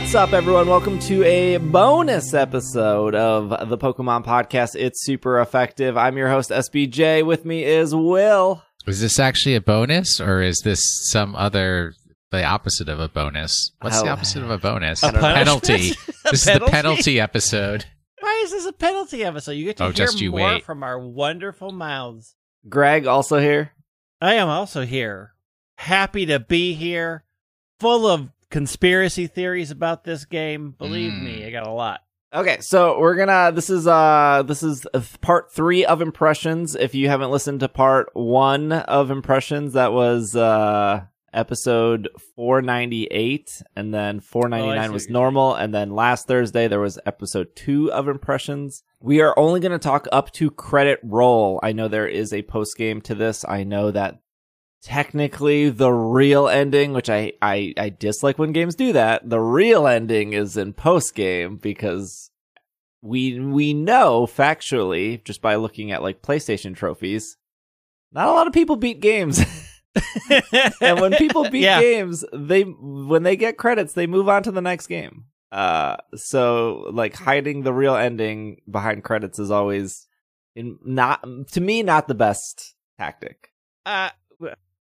What's up, everyone? Welcome to a bonus episode of the Pokemon Podcast. It's super effective. I'm your host, SBJ. With me is Will. Is this actually a bonus, or is this some other the opposite of a bonus? What's the Oh. opposite of a bonus? A A penalty. punishment? this A is the penalty? penalty episode. Why is this a penalty episode? You get to Oh, hear just you more wait. from our wonderful mouths. Greg, also here. I am also here, happy to be here, full of conspiracy theories about this game. Believe Mm. me, I got a lot. Okay, so we're gonna. This is uh, this is uh, part three of impressions. If you haven't listened to part one of impressions, that was uh episode four ninety eight, and then four ninety Oh, I nine see was what you're normal, and then last Thursday there was episode two of impressions. We are only gonna talk up to credit roll. I know there is a post game to this. I know that technically the real ending which I, I i dislike when games do that. The real ending is in post game because we we know factually just by looking at like playstation trophies not a lot of people beat games. And when people beat Yeah. games they when they get credits they move on to the next game. Uh so like hiding the real ending behind credits is always in not to me not the best tactic. Uh,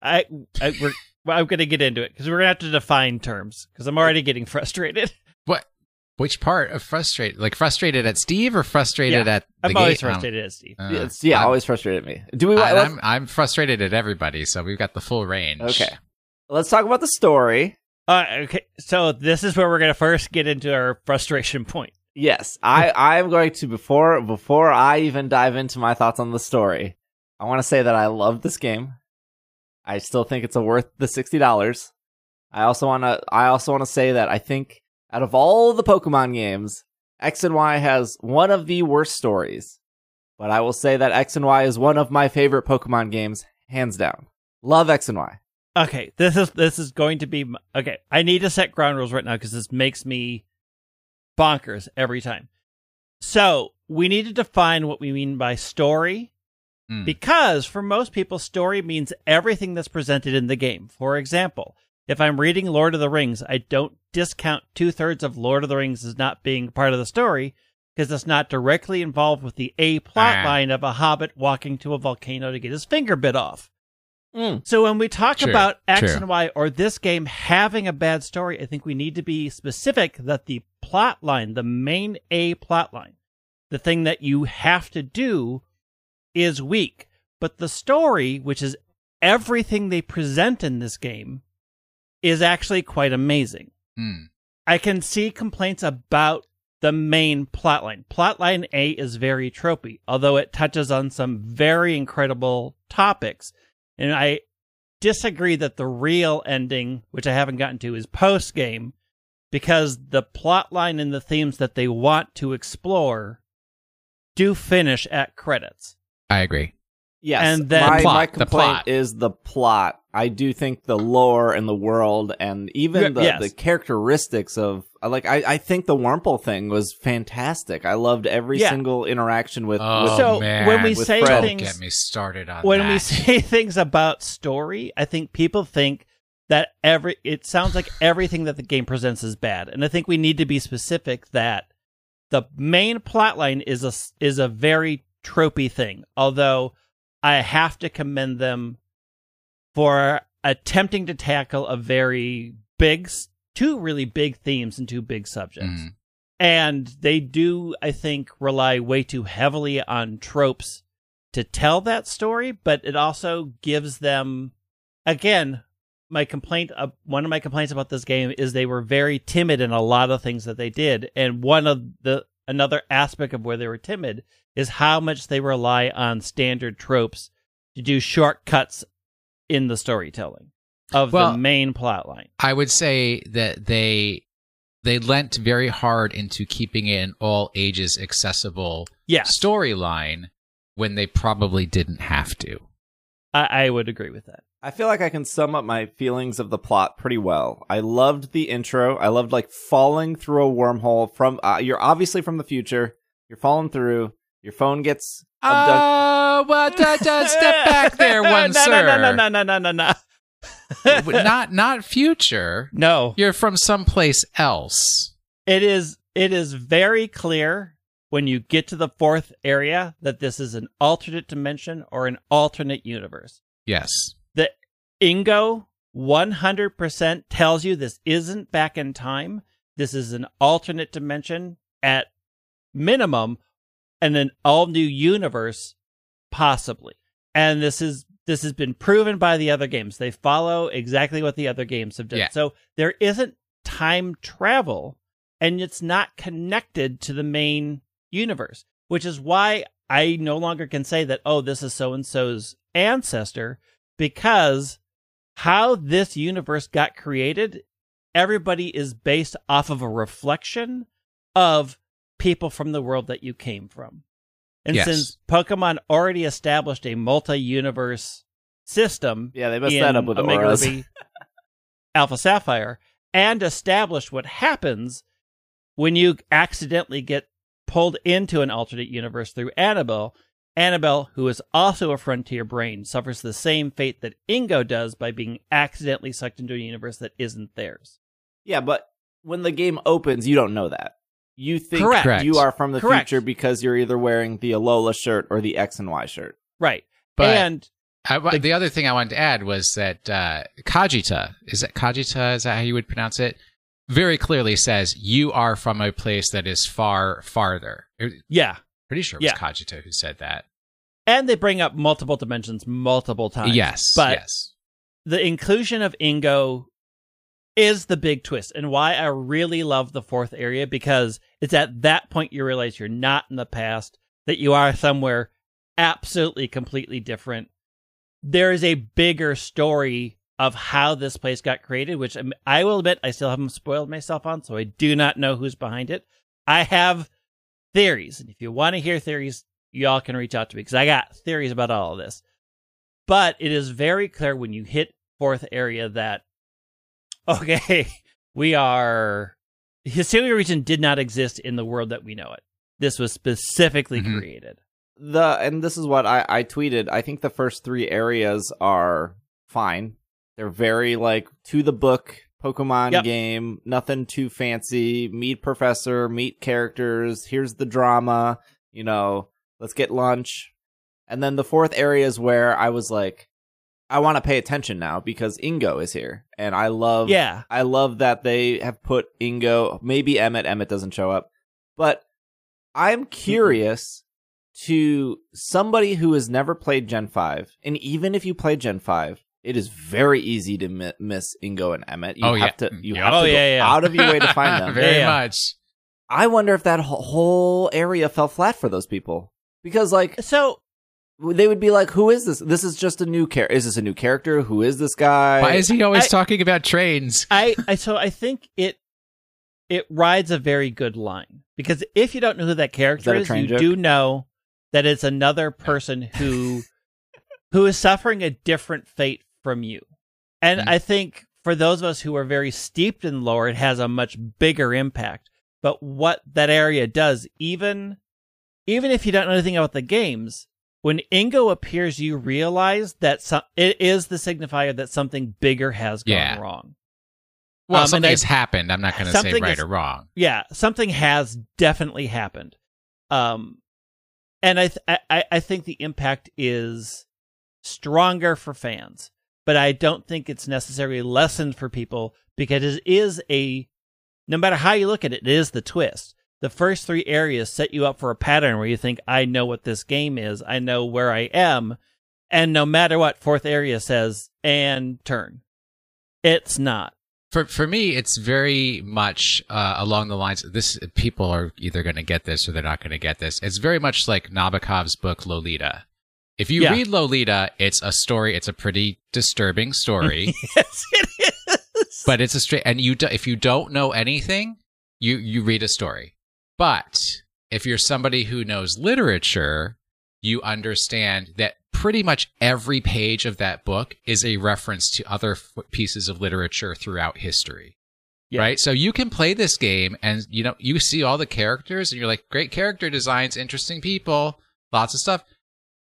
I, I we're, well, I'm going to get into it because we're going to have to define terms because I'm already getting frustrated. What? Which part of frustrated? Like frustrated at Steve or frustrated Yeah. at the I'm always game? frustrated at Steve. Uh, It's, yeah, I'm- always frustrated me. Do we? I, I'm I'm frustrated at everybody, so we've got the full range. okay, let's talk about the story. Uh, okay, so this is where we're going to first get into our frustration point. Yes, I I am going to before before I even dive into my thoughts on the story. I want to say that I love this game. I still think it's a worth the sixty dollars. I also want to I also want to say that I think out of all the Pokemon games, X and Y has one of the worst stories. But I will say that X and Y is one of my favorite Pokemon games, hands down. Love X and Y. Okay, this is this is going to be okay. I need to set ground rules right now because this makes me bonkers every time. So we need to define what we mean by story Hmm. because for most people, story means everything that's presented in the game. For example, if I'm reading Lord of the Rings, I don't discount two thirds of Lord of the Rings as not being part of the story because it's not directly involved with the A plot Ah. line of a hobbit walking to a volcano to get his finger bit off. Mm. So when we talk True, about X true. and Y or this game having a bad story, I think we need to be specific that the plot line, the main A plot line, the thing that you have to do is weak. But the story, which is everything they present in this game, is actually quite amazing. Hmm. I can see complaints about the main plotline. Plotline A is very tropey, although it touches on some very incredible topics. And I disagree that the real ending, which I haven't gotten to, is post game because the plotline and the themes that they want to explore do finish at credits. I agree. Yes, And then- my, The plot, my the complaint plot. is the plot. I do think the lore and the world and even the, yes. the characteristics of like I, I think the Wurmple thing was fantastic. I loved every Yeah. single interaction with, Oh with So, man, when we With say Fred. Don't get me started on when that. we say things about story, I think people think that every it sounds like everything that the game presents is bad, and I think we need to be specific that the main plotline is a is a very tropey thing. Although I have to commend them for attempting to tackle a very big, two really big themes and two big subjects Mhm. and they do i think rely way too heavily on tropes to tell that story but it also gives them again my complaint uh, one of my complaints about this game is they were very timid in a lot of things that they did and one of the another aspect of where they were timid is how much they rely on standard tropes to do shortcuts in the storytelling of Well- the main plot line I would say that they they lent very hard into keeping it an all ages accessible yes storyline when they probably didn't have to. I, I would agree with that I feel like I can sum up my feelings of the plot pretty well. I loved the intro. I loved like falling through a wormhole from uh, you're obviously from the future. You're falling through. Your phone gets abducted. Uh, well, da, da, step back there, one no, sir. No, no, no, no, no, no, no. not not future. no, You're from someplace else. it is it is very clear when you get to the fourth area that this is an alternate dimension or an alternate universe. Yes. The Ingo 100% tells you this isn't back in time. This is an alternate dimension at minimum and an all new universe possibly. And this is this has been proven by the other games. They follow exactly what the other games have done. Yeah. So there isn't time travel and it's not connected to the main universe, which is why I no longer can say that, oh, this is so and so's ancestor, because how this universe got created, everybody is based off of a reflection of people from the world that you came from. And Yes. since Pokemon already established a multi universe system, Yeah, they messed in that up with Omega auras. Ruby, Alpha Sapphire, and established what happens when you accidentally get pulled into an alternate universe through Annabelle. Annabelle, who is also a frontier brain, suffers the same fate that Ingo does by being accidentally sucked into a universe that isn't theirs. Yeah, but when the game opens, you don't know that. You think Correct. Correct. you are from the Correct. future because you're either wearing the Alola shirt or the X and Y shirt. Right. But and I, the, other thing I wanted to add was that uh, Cogita is that Cogita is that how you would pronounce it? Very clearly says you are from a place that is far farther. yeah. Pretty sure it was Yeah. Cogita who said that. And they bring up multiple dimensions multiple times. Yes, But yes, the inclusion of Ingo is the big twist and why I really love the fourth area because it's at that point you realize you're not in the past, that you are somewhere absolutely completely different. There is a bigger story of how this place got created, which um, I'm- will admit I still haven't spoiled myself on, so I do not know who's behind it. I have theories, and if you want to hear theories, y'all can reach out to me because I got theories about all of this. But it is very clear when you hit fourth area that okay, we are Hysteria region did not exist in the world that we know it. This was specifically Mhm. created. The and this is what I, I tweeted. I think the first three areas are fine. They're very like to the book Pokemon Yep. game, nothing too fancy. Meet professor, meet characters, here's the drama, you know, let's get lunch. And then the fourth area is where I was like, I want to pay attention now because Ingo is here. And I love Yeah. I love that they have put Ingo, maybe Emmett. Emmett doesn't show up, but I'm curious to somebody who has never played Gen Five, and even if you play Gen Five, it is very easy to mi- miss Ingo and Emmett. You Oh, have yeah. to you Yep. have Oh, to go yeah, yeah. out of your way to find them. Very Yeah, yeah. much. I wonder if that whole area fell flat for those people because, like, So they would be like, "Who is this? This is just a new character. Is this a new character? Who is this guy?" Why is he always I- talking about trains? I, I so I think it it rides a very good line because if you don't know who that character that a is, you joke? do know that it's another person who who is suffering a different fate from you. And Mhm. I think for those of us who are very steeped in lore, it has a much bigger impact. But what that area does, even even if you don't know anything about the games, when Ingo appears, you realize that some, it is the signifier that something bigger has gone Yeah. wrong. Well, Um, something I- has happened. I'm not going to say right is- or wrong. yeah, something has definitely happened. Um, and I, th- I, I think the impact is stronger for fans, but I don't think it's necessarily lessened for people because it is a, no matter how you look at it, it is the twist. The first three areas set you up for a pattern where you think, I know what this game is. I know where I am. And no matter what, fourth area says, and turn. It's not. For for me, it's very much uh, along the lines. This people are either going to get this or they're not going to get this. It's very much like Nabokov's book Lolita. If you Yeah. read Lolita, it's a story. It's a pretty disturbing story, yes, it is. but it's a straight. And you, do, if you don't know anything, you you read a story. But if you're somebody who knows literature, you understand that pretty much every page of that book is a reference to other f- pieces of literature throughout history. Yeah. Right? So you can play this game and you know, you see all the characters and you're like, great character designs, interesting people, lots of stuff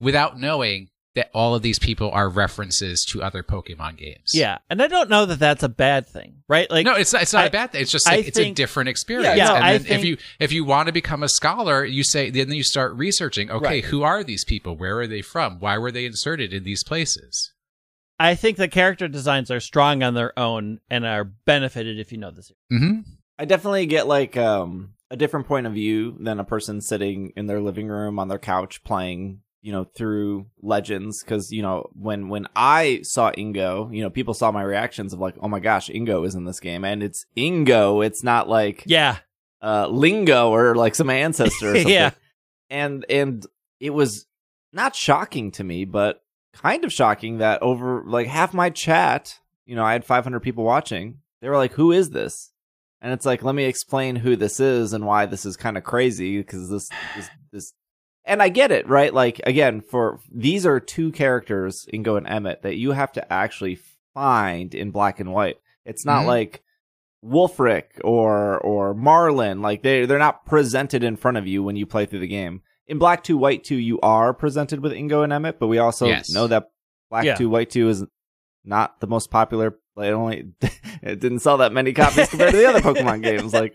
without knowing that all of these people are references to other Pokemon games. Yeah, and I don't know that that's a bad thing, right? Like, no, it's not, it's not I- a bad thing. It's just I like it's a different experience. Yeah, no, and I then if you if you want to become a scholar, you say then you start researching. Okay, Right. who are these people? Where are they from? Why were they inserted in these places? I think the character designs are strong on their own and are benefited if you know this. Mm-hmm. I definitely get like um a different point of view than a person sitting in their living room on their couch playing, you know, through Legends cuz you know, when when I saw Ingo, you know, people saw my reactions of like, "Oh my gosh, Ingo is in this game." And it's Ingo, it's not like Yeah, uh Lingo or like some ancestor or something. Yeah. And and it was not shocking to me, but kind of shocking that over like half my chat, you know, I had 500 people watching. They were like, "Who is this?" And it's like, let me explain who this is and why this is kind of crazy because this, this, this, and I get it, right? Like, again, for these are two characters, Ingo and Emmett, that you have to actually find in black and white. It's not Mhm. like Wulfric or, or Marlon. Like, they, they're not presented in front of you when you play through the game. In Black 2, White 2, you are presented with Ingo and Emmett, but we also Yes. know that Black Yeah. 2, White 2 is not the most popular. It only it didn't sell that many copies compared to the other Pokemon games. Like,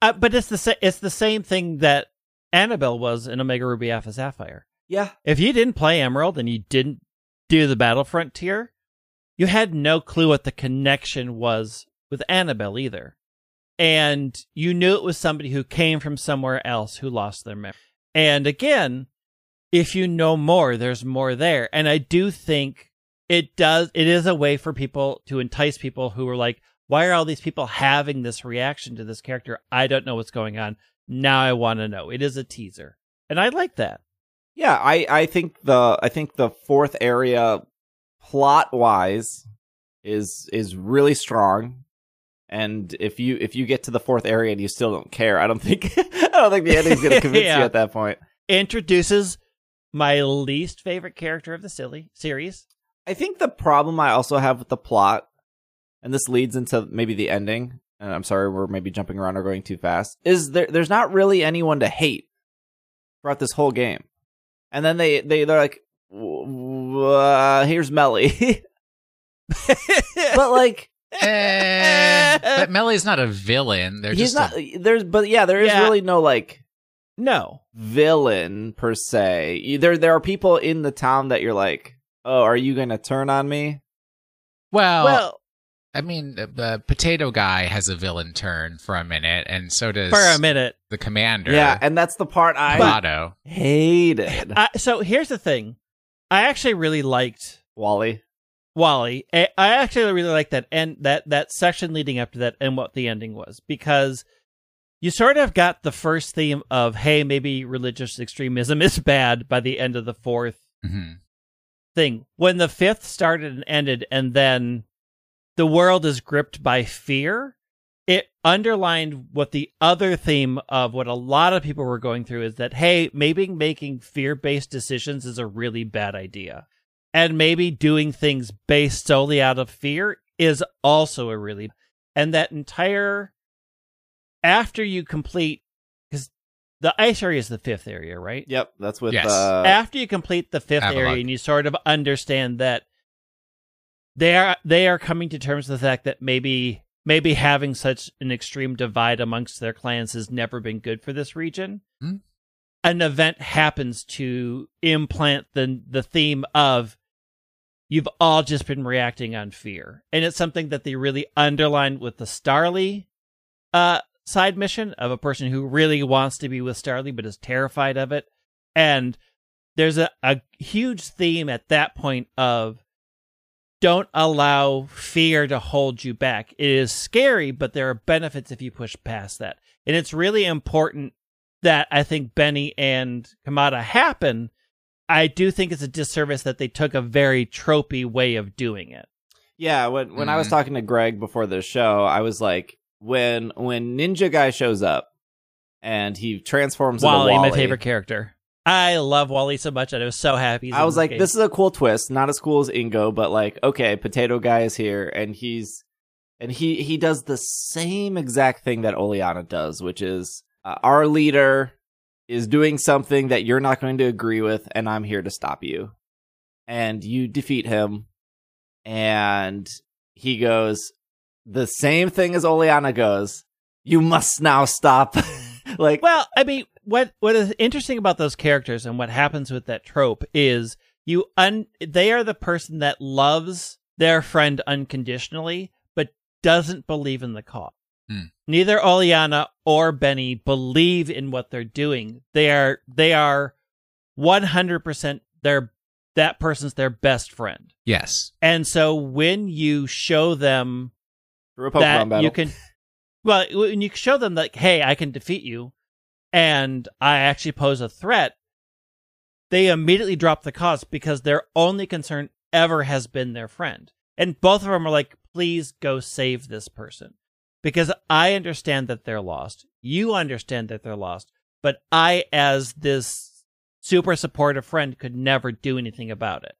uh, but it's the sa- it's the same thing that Annabelle was in Omega Ruby Alpha Sapphire. yeah, If you didn't play Emerald and you didn't do the Battle Frontier, you had no clue what the connection was with Annabelle either. And you knew it was somebody who came from somewhere else who lost their memory. And again, if you know more, there's more there. And I do think it does, it is a way for people to entice people who are like, why are all these people having this reaction to this character? I don't know what's going on. Now I want to know. It is a teaser. And I like that. yeah. I I think the I think the fourth area plot wise is is really strong. And if you if you get to the fourth area and you still don't care, I don't think I don't think the ending's gonna convince Yeah. you at that point. introduces my least favorite character of the silly series. I think the problem I also have with the plot, and this leads into maybe the ending, and I'm sorry we're maybe jumping around or going too fast, is there there's not really anyone to hate throughout this whole game. And then they, they they're like "W- w- uh, here's Melli. but like Eh, but Melli's not a villain. They're he's just not a- there's but yeah, there is Yeah. really no like no. villain per se. There there are people in the town that you're like, "Oh, are you going to turn on me?" well, well, I mean, the, the potato guy has a villain turn for a minute, and so does for a minute. the commander. Yeah, and that's the part I Volo. hated. I, so here's the thing. I actually really liked Volo. Volo. I I actually really liked that and that that section leading up to that and what the ending was because you sort of got the first theme of hey maybe religious extremism is bad by the end of the fourth hmm thing. When the fifth started and ended, and then the world is gripped by fear, it underlined what the other theme of what a lot of people were going through is that, hey, maybe making fear based decisions is a really bad idea. And maybe doing things based solely out of fear is also a really. And that entire. After you complete. Because the ice area is the fifth area, right? Yep, that's with Yes. uh, after you complete the fifth Avalugg. area and you sort of understand that they are they are coming to terms with the fact that maybe maybe having such an extreme divide amongst their clans has never been good for this region. Hmm. An event happens to implant the the theme of you've all just been reacting on fear. And it's something that they really underlined with the Starly uh side mission of a person who really wants to be with Starly but is terrified of it. And there's a, a huge theme at that point of don't allow fear to hold you back. It is scary, but there are benefits if you push past that. And it's really important that I think Beni and Kamado happen. I do think it's a disservice that they took a very tropey way of doing it. yeah. When when I was Mhm. talking to Greg before the show, I was like, when when Ninja Guy shows up and he transforms Volo, into Volo, my favorite character. I love Volo so much, and I was so happy. I was like, game. this is a cool twist. Not as cool as Ingo, but like, okay, Potato Guy is here, and he's and he he does the same exact thing that Oleana does, which is uh, our leader is doing something that you're not going to agree with, and I'm here to stop you. and you defeat him, and he goes the same thing as Oleana goes. You must now stop. like, Well, I mean, what what is interesting about those characters and what happens with that trope is you un they are the person that loves their friend unconditionally, but doesn't believe in the cause. Hmm. Neither Oleana or Beni believe in what they're doing. They are they are one hundred percent their that person's their best friend. Yes. And so when you show them through a Pokemon that battle. you can well when you show them like hey i can defeat you and i actually pose a threat they immediately drop the cause because their only concern ever has been their friend. And both of them are like please go save this person. Because i understand that they're lost. You understand that they're lost. But i as this super supportive friend could never do anything about it.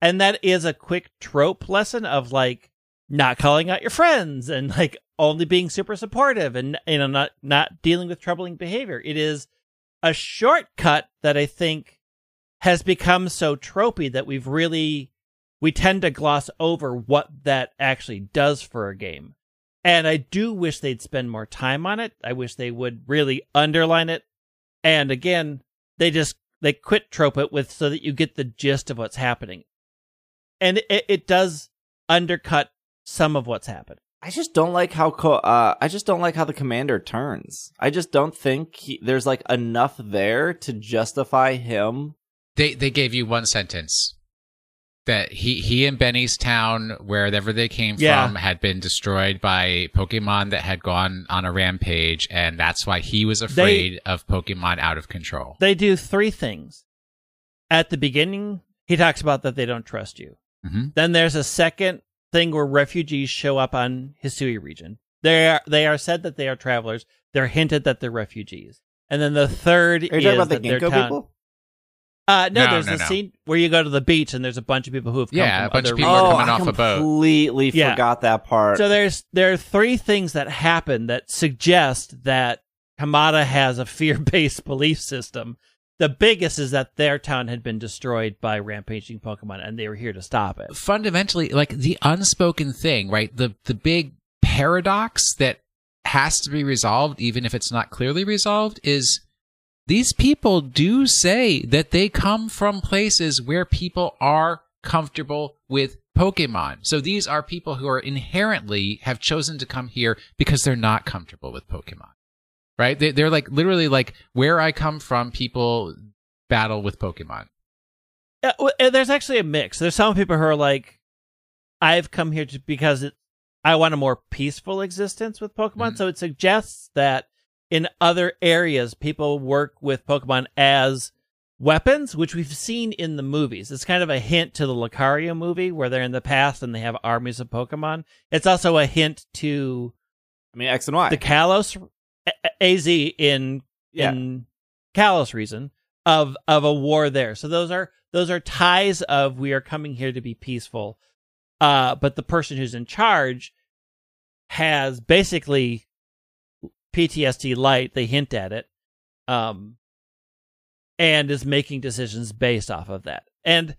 And that is a quick trope lesson of like not calling out your friends and like only being super supportive and you know not not dealing with troubling behavior. It is a shortcut that I think has become so tropey that we've really we tend to gloss over what that actually does for a game. And I do wish they'd spend more time on it. I wish they would really underline it. And again, they just they quit trope it with so that you get the gist of what's happening. And it, it does undercut some of what's happened. I just don't like how co- uh, I just don't like how the commander turns. I just don't think he, there's like enough there to justify him. They they gave you one sentence that he he and Beni's town, wherever they came Yeah. from, had been destroyed by Pokemon that had gone on a rampage, and that's why he was afraid of Pokemon out of control. They do three things. At the beginning, he talks about that they don't trust you. hmm Then there's a second thing where refugees show up on Hisui region. They are they are said that they are travelers. They're hinted that they're refugees. And then the third Are you is talking about the that Ginkgo town. people? Uh, no, No, there's no, a no. scene where you go to the beach and there's a bunch of people who have come Yeah, from a bunch of other people are regions. oh, coming I off a boat. completely Yeah. forgot that part. So there's there are three things that happen that suggest that Kamado has a fear-based belief system. The biggest is that their town had been destroyed by rampaging Pokemon, and they were here to stop it. Fundamentally, like the unspoken thing, right? The the big paradox that has to be resolved, even if it's not clearly resolved, is these people do say that they come from places where people are comfortable with Pokemon. So these are people who are inherently have chosen to come here because they're not comfortable with Pokemon. Right? They, they're like literally like where I come from, people battle with Pokemon. Uh, well, there's actually a mix. There's some people who are like, I've come here to, because it, I want a more peaceful existence with Pokemon. Mhm. So it suggests that in other areas, people work with Pokemon as weapons, which we've seen in the movies. It's kind of a hint to the Lucario movie where they're in the past and they have armies of Pokemon. It's also a hint to I mean, X and Y. the Kalos A- A- AZ in Yeah. in Kalos reason of of a war there. So those are those are ties of we are coming here to be peaceful. Uh, but the person who's in charge has basically PTSD light. They hint at it, um, and is making decisions based off of that. And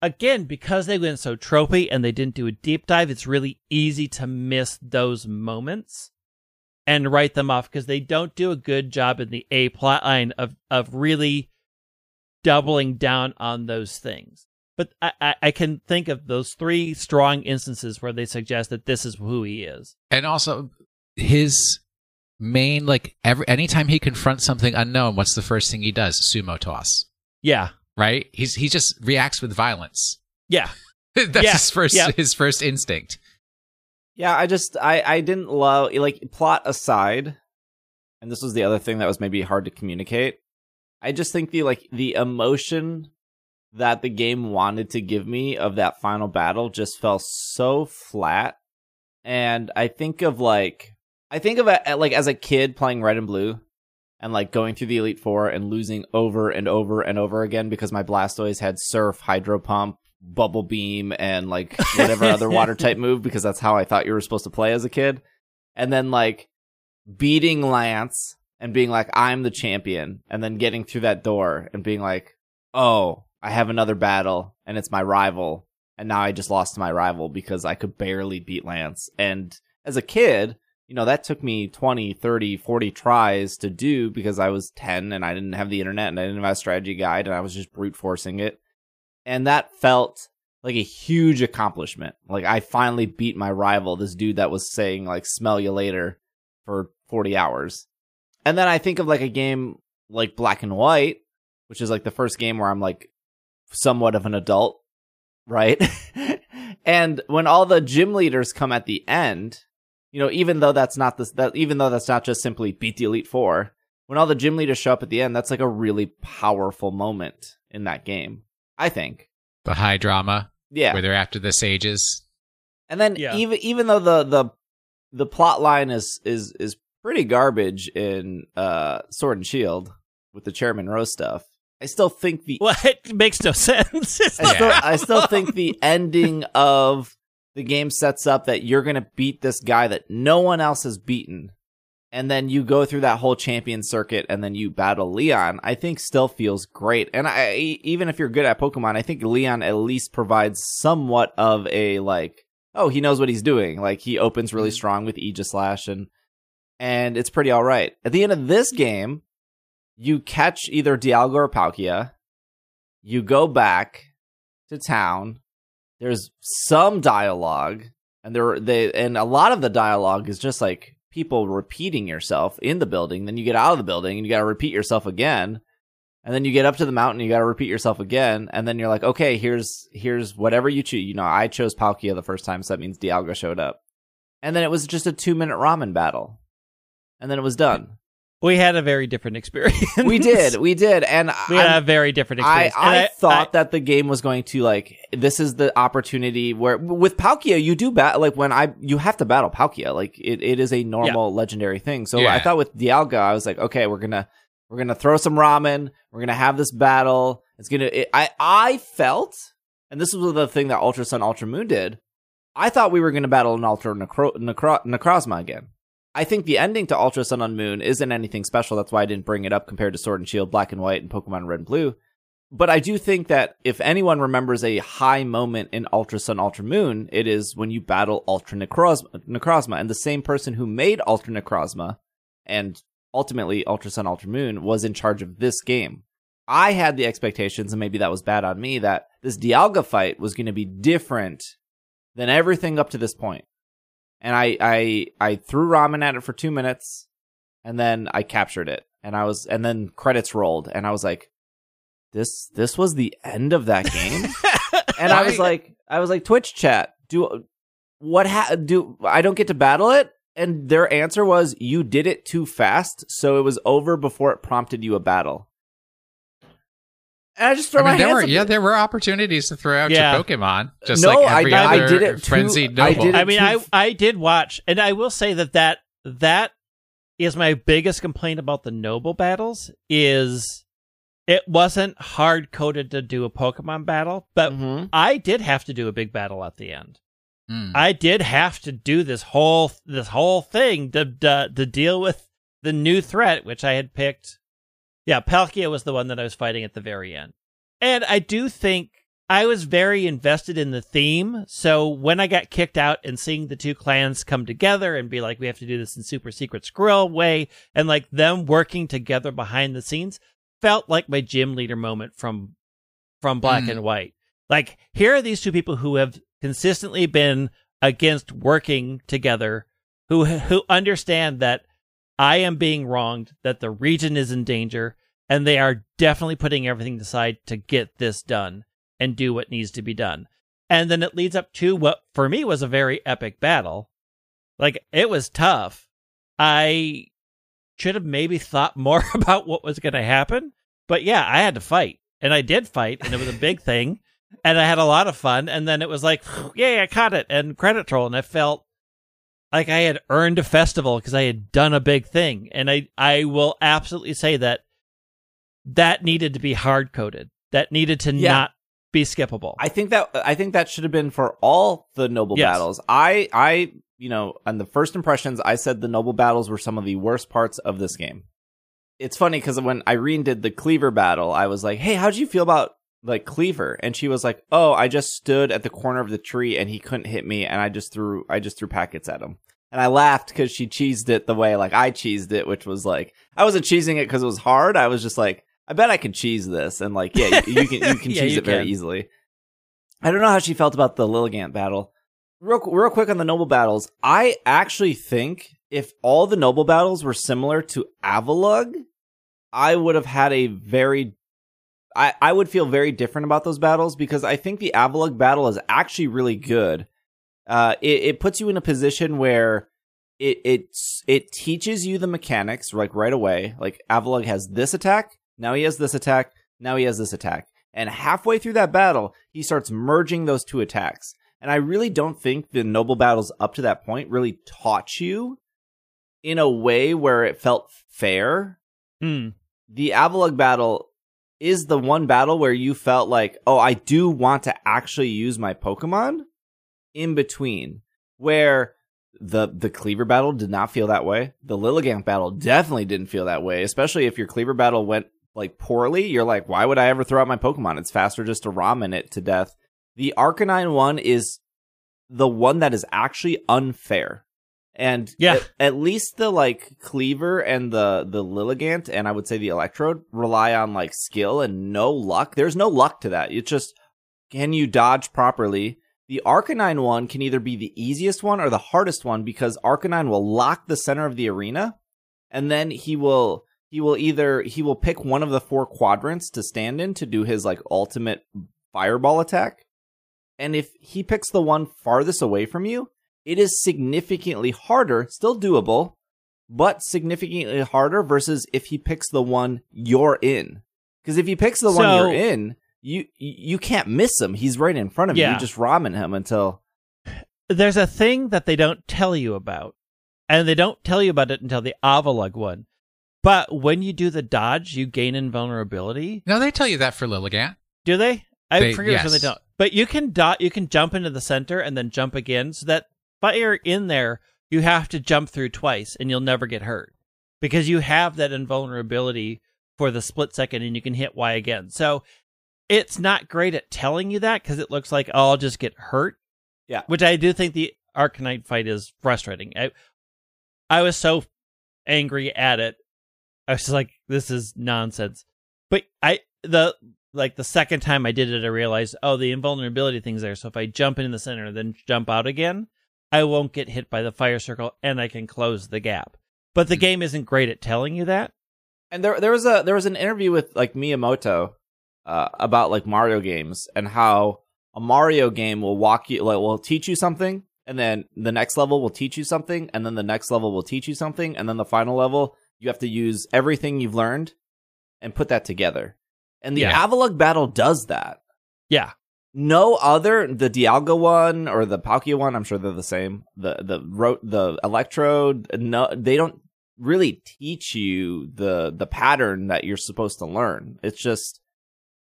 again, because they went so tropey and they didn't do a deep dive, it's really easy to miss those moments and write them off because they don't do a good job in the A plot line of of really doubling down on those things. But I, I, I can think of those three strong instances where they suggest that this is who he is. and also his main like every anytime he confronts something unknown what's the first thing he does? Sumo toss. Yeah, right? He's he just reacts with violence. Yeah, that's Yeah, his first yeah. his first instinct Yeah, I just I I didn't love like plot aside, and this was the other thing that was maybe hard to communicate. I just think the like the emotion that the game wanted to give me of that final battle just fell so flat. And I think of like I think of it uh, like as a kid playing red and blue and like going through the Elite Four and losing over and over and over again because my Blastoise had Surf, Hydro Pump, Bubble Beam, and like whatever other water type move because that's how I thought you were supposed to play as a kid. And then like beating Lance and being like, I'm the champion, and then getting through that door and being like, oh, I have another battle and it's my rival. And now I just lost to my rival because I could barely beat Lance. And as a kid, you know, that took me 20, 30, 40 tries to do because I was 10 and I didn't have the internet and I didn't have a strategy guide and I was just brute forcing it. And that felt like a huge accomplishment. Like I finally beat my rival, this dude that was saying like smell you later for 40 hours. And then I think of like a game like Black and White, which is like the first game where I'm like somewhat of an adult, right? and when all the gym leaders come at the end, you know, even though that's not this, that even though that's not just simply beat the Elite Four, when all the gym leaders show up at the end, that's like a really powerful moment in that game. I think The high drama yeah. where they're after the sages. And then Yeah. even even though the the the plot line is is is pretty garbage in uh Sword and Shield with the Chairman Rose stuff, I still think the Well, it makes no sense. It's I not- still, I still think the ending of the game sets up that you're gonna beat this guy that no one else has beaten, and then you go through that whole champion circuit, and then you battle Leon. I think still feels great, and I even if you're good at Pokemon, I think Leon at least provides somewhat of a like, oh, he knows what he's doing. Like he opens really mm-hmm. strong with Aegislash, and and it's pretty all right. At the end of this game, you catch either Dialga or Palkia. You go back to town. There's some dialogue, and there they and a lot of the dialogue is just like people repeating yourself in the building. Then you get out of the building and you got to repeat yourself again. And then you get up to the mountain, you got to repeat yourself again, and then you're like, okay, here's here's whatever you choose. You know, I chose Palkia the first time, so that means Dialga showed up. And then it was just a two minute ramen battle, and then it was done. We had a very different experience. we did, we did, and We I'm- had a very different I, experience. And I thought that the game was going to like this is the opportunity where with Palkia you do bat like when I you have to battle Palkia like it, it is a normal legendary thing. So Yeah. I thought with Dialga I was like okay we're gonna we're gonna throw some ramen we're gonna have this battle it's gonna it, I I felt and this was the thing that Ultra Sun Ultra Moon did I thought we were gonna battle an Ultra Necro, Necro, Necrozma again. I think the ending to Ultra Sun and Moon isn't anything special. That's why I didn't bring it up compared to Sword and Shield, Black and White, and Pokemon Red and Blue. But I do think that if anyone remembers a high moment in Ultra Sun, Ultra Moon, it is when you battle Ultra Necrozma, Necrozma. And the same person who made Ultra Necrozma and ultimately Ultra Sun, Ultra Moon was in charge of this game. I had the expectations, and maybe that was bad on me, that this Dialga fight was going to be different than everything up to this point. And I, I, I threw ramen at it for two minutes, and then I captured it, and I was, and then credits rolled, and I was like, this, this was the end of that game, and I was like, I was like, Twitch chat, do what? Ha- do I don't get to battle it? And their answer was, you did it too fast, so it was over before it prompted you a battle. And I just throw I mean, my there hands were up. yeah, there were opportunities to throw out Yeah. your Pokemon, just No, like I- every I other did it too- frenzied I noble. did it I mean, too I f- I did watch, and I will say that that that is my biggest complaint about the noble battles is it wasn't hard coded to do a Pokemon battle, but Mhm. I did have to do a big battle at the end. Hmm. I did have to do this whole this whole thing to to, to deal with the new threat, which I had picked. Yeah, Palkia was the one that I was fighting at the very end, and I do think I was very invested in the theme. So when I got kicked out and seeing the two clans come together and be like, we have to do this in super secret squirrel way, and like them working together behind the scenes, felt like my gym leader moment from from Black Mm. and White. Like here are these two people who have consistently been against working together, who who understand that I am being wronged, that the region is in danger, and they are definitely putting everything aside to get this done and do what needs to be done. And then it leads up to what for me was a very epic battle. Like it was tough. I should have maybe thought more about what was going to happen, but yeah, I had to fight, and I did fight, and it was a big thing, and I had a lot of fun. And then it was like, yay, I caught it, and credit troll, and I felt like I had earned a festival because I had done a big thing, and I I will absolutely say that that needed to be hard coded. That needed to Yeah. not be skippable. I think that I think that should have been for all the noble Yes. battles. I I you know on the first impressions I said the noble battles were some of the worst parts of this game. It's funny because when Irene did the Kleavor battle, I was like, "Hey, how'd you feel about like Kleavor. And she was like oh i just stood at the corner of the tree and he couldn't hit me and i just threw i just threw packets at him. And i laughed because she cheesed it the way like i cheesed it which was like i wasn't cheesing it because it was hard. I was just like i bet i can cheese this. And like yeah you, you can you can Yeah, cheese you it very easily. I don't know how she felt about the lilligant battle. Real, real quick on the noble battles. I actually think if all the noble battles were similar to Avalugg i would have had a very I, I would feel very different about those battles because I think the Avalugg battle is actually really good. Uh, it, it puts you in a position where it it's it teaches you the mechanics like right away. Like Avalugg has this attack, now he has this attack, now he has this attack, and halfway through that battle, he starts merging those two attacks. And I really don't think the noble battles up to that point really taught you in a way where it felt fair Hmm. the Avalugg battle is the one battle where you felt like, oh, I do want to actually use my Pokemon in between. Where the the Kleavor battle did not feel that way. The Lilligant battle definitely didn't feel that way, especially if your Kleavor battle went like poorly. You're like, why would I ever throw out my Pokemon? It's faster just to ramen it to death. The Arcanine one is the one that is actually unfair. And Yeah. at, at least the like Kleavor and the the Lilligant and I would say the Electrode rely on like skill and no luck. There's no luck to that. It's just can you dodge properly? The Arcanine one can either be the easiest one or the hardest one because Arcanine will lock the center of the arena and then he will he will either he will pick one of the four quadrants to stand in to do his like ultimate fireball attack. And if he picks the one farthest away from you, it is significantly harder, still doable, but significantly harder versus if he picks the one you're in. Because if he picks the one you're in, you you can't miss him. He's right in front of you. Yeah. You just ramen him until There's a thing that they don't tell you about, and they don't tell you about it until the Avalugg one. But when you do the dodge, you gain invulnerability. No, they tell you that for Lilligant. Do they? I They- forget which one they don't. But you can dot. You can jump into the center and then jump again. So that fire in there, you have to jump through twice, and you'll never get hurt because you have that invulnerability for the split second, and you can hit Y again. So it's not great at telling you that because it looks like oh, I'll just get hurt. Yeah. which I do think the Arcanine fight is frustrating. I, I was so angry at it. I was just like, this is nonsense. But I the like the second time I did it, I realized, oh, the invulnerability thing's there. So if I jump in the center then jump out again, I won't get hit by the fire circle, and I can close the gap. But the Hmm. game isn't great at telling you that. And there there was a there was an interview with like Miyamoto uh, about like Mario games and how a Mario game will walk you like will teach you something and then the next level will teach you something and then the next level will teach you something and then the final level you have to use everything you've learned and put that together. And the Yeah. Avalugg battle does that. Yeah, No other the Dialga one or the Palkia one, I'm sure they're the same. The the the Electrode, no they don't really teach you the the pattern that you're supposed to learn. It's just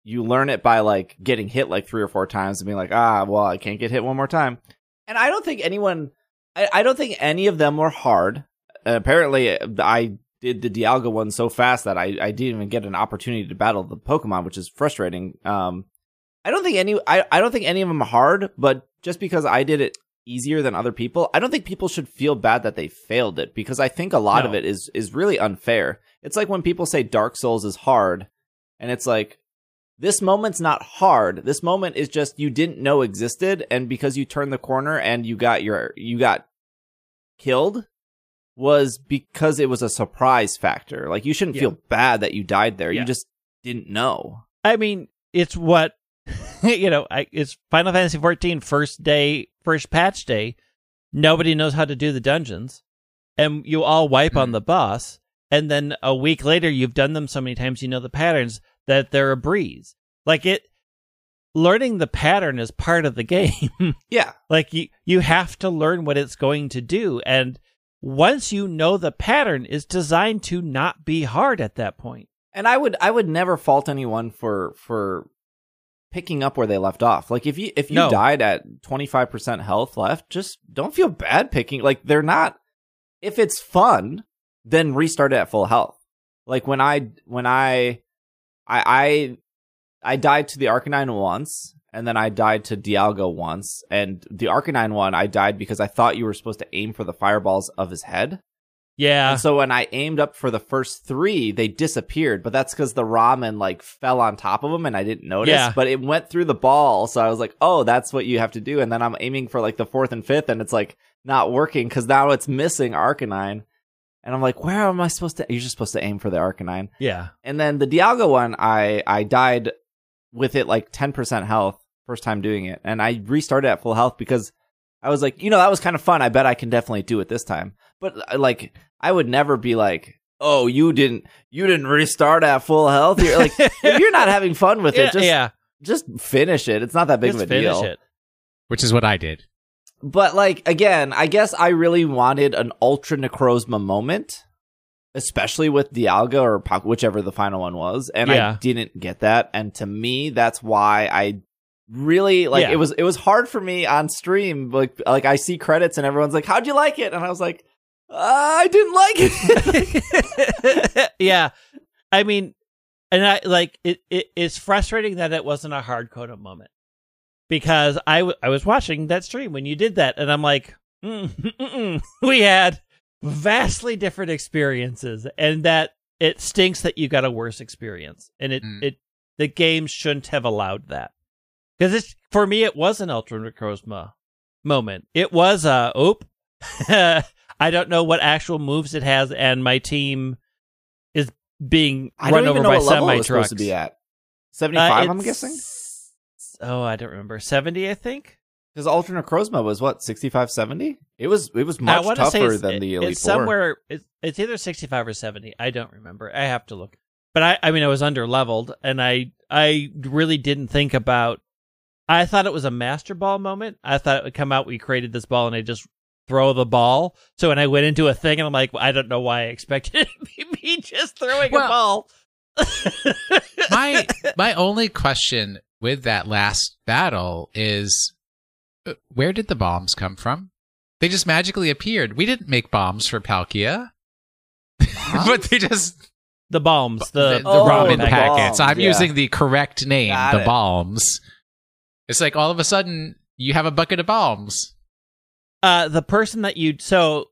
you learn it by like getting hit like three or four times and being like, ah, well, I can't get hit one more time. And I don't think anyone, I, I don't think any of them were hard. Apparently, I did the Dialga one so fast that I, I didn't even get an opportunity to battle the Pokemon, which is frustrating. Um, I don't think any, I, I don't think any of them are hard, but just because I did it easier than other people, I don't think people should feel bad that they failed it because I think a lot of it is, is really unfair. It's like when people say Dark Souls is hard and it's like, this moment's not hard. This moment is just you didn't know existed, and because you turned the corner and you got your you got killed, was because it was a surprise factor. Like you shouldn't Yeah. feel bad that you died there. Yeah. You just didn't know. I mean, it's what you know. I, it's Final Fantasy 14 first day, first patch day. Nobody knows how to do the dungeons, and you all wipe on Hmm. the boss. And then a week later, you've done them so many times, you know the patterns that they're a breeze. Like it, learning the pattern is part of the game. Yeah, like you, you have to learn what it's going to do, and once you know the pattern, is designed to not be hard at that point. and I would I would never fault anyone for for picking up where they left off. Like if you if you No. died at twenty five percent health left, just don't feel bad picking. Like they're not. If it's fun, then restart it at full health. Like when I when I I I I died to the Arcanine once, and then I died to Dialga once. And the Arcanine one, I died because I thought you were supposed to aim for the fireballs of his head. Yeah. And so when I aimed up for the first three, they disappeared. But that's because the ramen like fell on top of them and I didn't notice. Yeah. But it went through the ball, so I was like, "Oh, that's what you have to do." And then I'm aiming for like the fourth and fifth, and it's like not working because now it's missing Arcanine. And I'm like, "Where am I supposed to?" You're just supposed to aim for the Arcanine. yeah. And then the Dialga one, I I died with it like 10% health first time doing it, and I restarted at full health because I was like, you know, that was kind of fun. I bet I can definitely do it this time. But uh, like, I would never be like, oh, you didn't you didn't restart at full health. You're like, if you're not having fun with yeah, it, just yeah. just finish it. It's not that big Just of a finish deal. it. which is what I did. But like again, I guess I really wanted an Ultra Necrozma moment, especially with Dialga or Pac- whichever the final one was, and I didn't get that. And to me, that's why I really like Yeah. it was. It was hard for me on stream. Like like I see credits and everyone's like, "How'd you like it?" And I was like, "I didn't like it." yeah. I mean, and I like it, it. It's frustrating that it wasn't a hard coded moment because I, w- I was watching that stream when you did that, and I'm like, mm, mm, mm. we had vastly different experiences, and that it stinks that you got a worse experience, and it Mm. it the game shouldn't have allowed that because it's for me it was an Ultra Necrozma moment. It was a oop. I don't know what actual moves it has, and my team is being I run over by what level it semi trucks. to be at. Uh, seventy five, I'm guessing, Oh, I don't remember. Seventy, I think. because Ultra Necrozma was what 65, 70? It was it was much tougher than the it- Elite It's Four. somewhere. It's, it's either sixty-five or seventy. I don't remember. I have to look. But I, I mean, I was under leveled, and I, I really didn't think about. I thought it was a master ball moment. I thought it would come out. We created this ball, and I just throw the ball. So when I went into a thing, and I'm like, I don't know why I expected it to be me just throwing a ball. my my only question with that last battle is uh, where did the bombs come from? They just magically appeared. We didn't make bombs for Palkia. but they just the bombs, the, the, the Oh, ramen the packets. bombs, I'm yeah. using the correct name, Got the it. bombs. It's like all of a sudden you have a bucket of bombs. Uh the person that you so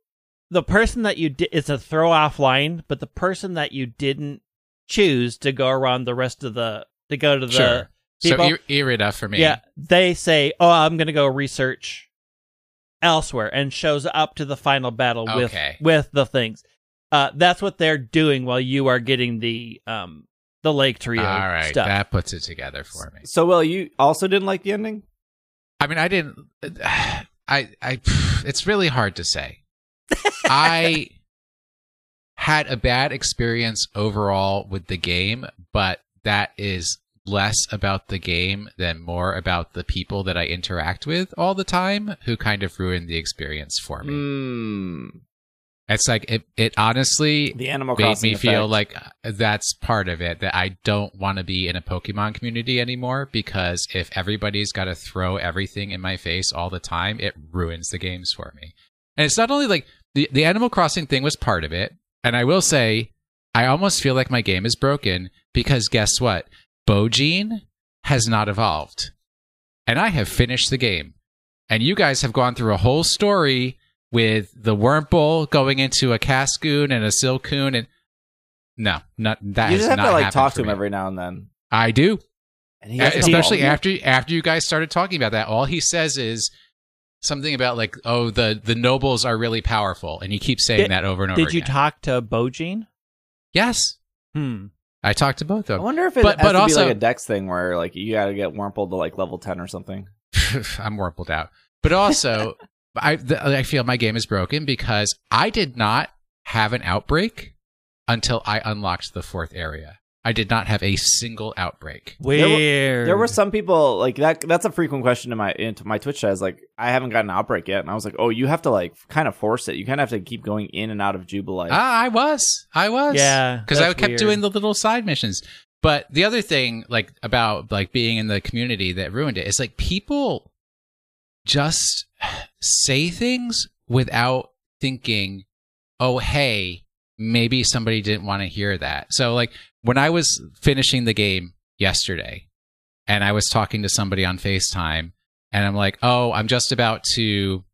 the person that you did it's a throw off line but the person that you didn't choose to go around the rest of the to go to the Sure. people So Ir- Irida for me. yeah they say oh i'm gonna go research elsewhere and shows up to the final battle Okay. with with the things uh that's what they're doing while you are getting the um the lake trio All right, stuff that puts it together for me. So, well, you also didn't like the ending? I mean, I didn't. I, I, it's really hard to say. I had a bad experience overall with the game, but that is less about the game than more about the people that I interact with all the time who kind of ruined the experience for me. Mm, It's like it, it honestly the Animal made Crossing me feel like uh, that's part of it that I don't want to be in a Pokemon community anymore because if everybody's got to throw everything in my face all the time, it ruins the games for me. And it's not only like the the Animal Crossing thing was part of it, and I will say I almost feel like my game is broken because guess what? Bojin has not evolved. And I have finished the game. And you guys have gone through a whole story with the Wurmple going into a Cascoon and a Silcoon and no, not that you has just have not to like talk to him me. every now and then. I do. And he especially evolved yet. after after you guys started talking about that. All he says is something about like, oh, the the nobles are really powerful, and he keeps saying Did- that over and over. did you again. talk to bojine Yes, hmm I talked to both of them. I wonder if it But- has but to also- be like a Dex thing where like you got to get Wurmple to like level ten or something. I'm warpled out. But also, I the, I feel my game is broken because I did not have an outbreak until I unlocked the fourth area. I did not have a single outbreak. weird There were some people like that. That's a frequent question in my into my Twitch chat. Is like I haven't got an outbreak yet, and I was like, oh, you have to like kind of force it. You kind of have to keep going in and out of Jubilife. Ah, I was, I was, Yeah, because I kept weird. doing the little side missions. But the other thing, like about like being in the community that ruined it, is like people just say things without thinking, "Oh, hey, maybe somebody didn't want to hear that." So, like when I was finishing the game yesterday, and I was talking to somebody on FaceTime, and I'm like, "Oh, I'm just about to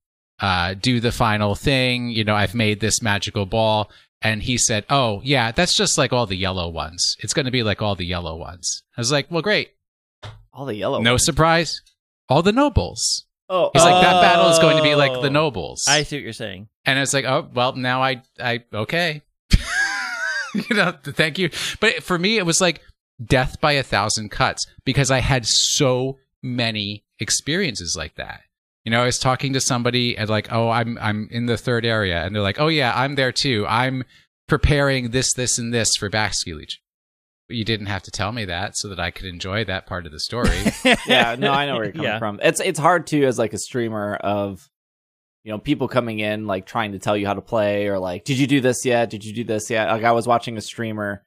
uh, do the final thing. You know, I've made this magical ball." And he said, "Oh, yeah, that's just like all the yellow ones. It's going to be like all the yellow ones." I was like, "Well, great. All the yellow. No ones. surprise. All the nobles." Oh, He's like, "That battle is going to be like Oh. the nobles." I see what you're saying. And it's like, oh well, now I I okay. you know, thank you. But for me, it was like death by a thousand cuts because I had so many experiences like that. You know, I was talking to somebody and like, oh, I'm I'm in the third area, and they're like, oh yeah, I'm there too. I'm preparing this, this, and this for Legion. But you didn't have to tell me that so that I could enjoy that part of the story. yeah, no, I know where you're coming Yeah. from. It's it's hard too as like a streamer of you know people coming in like trying to tell you how to play or like did you do this yet? Did you do this yet? Like I was watching a streamer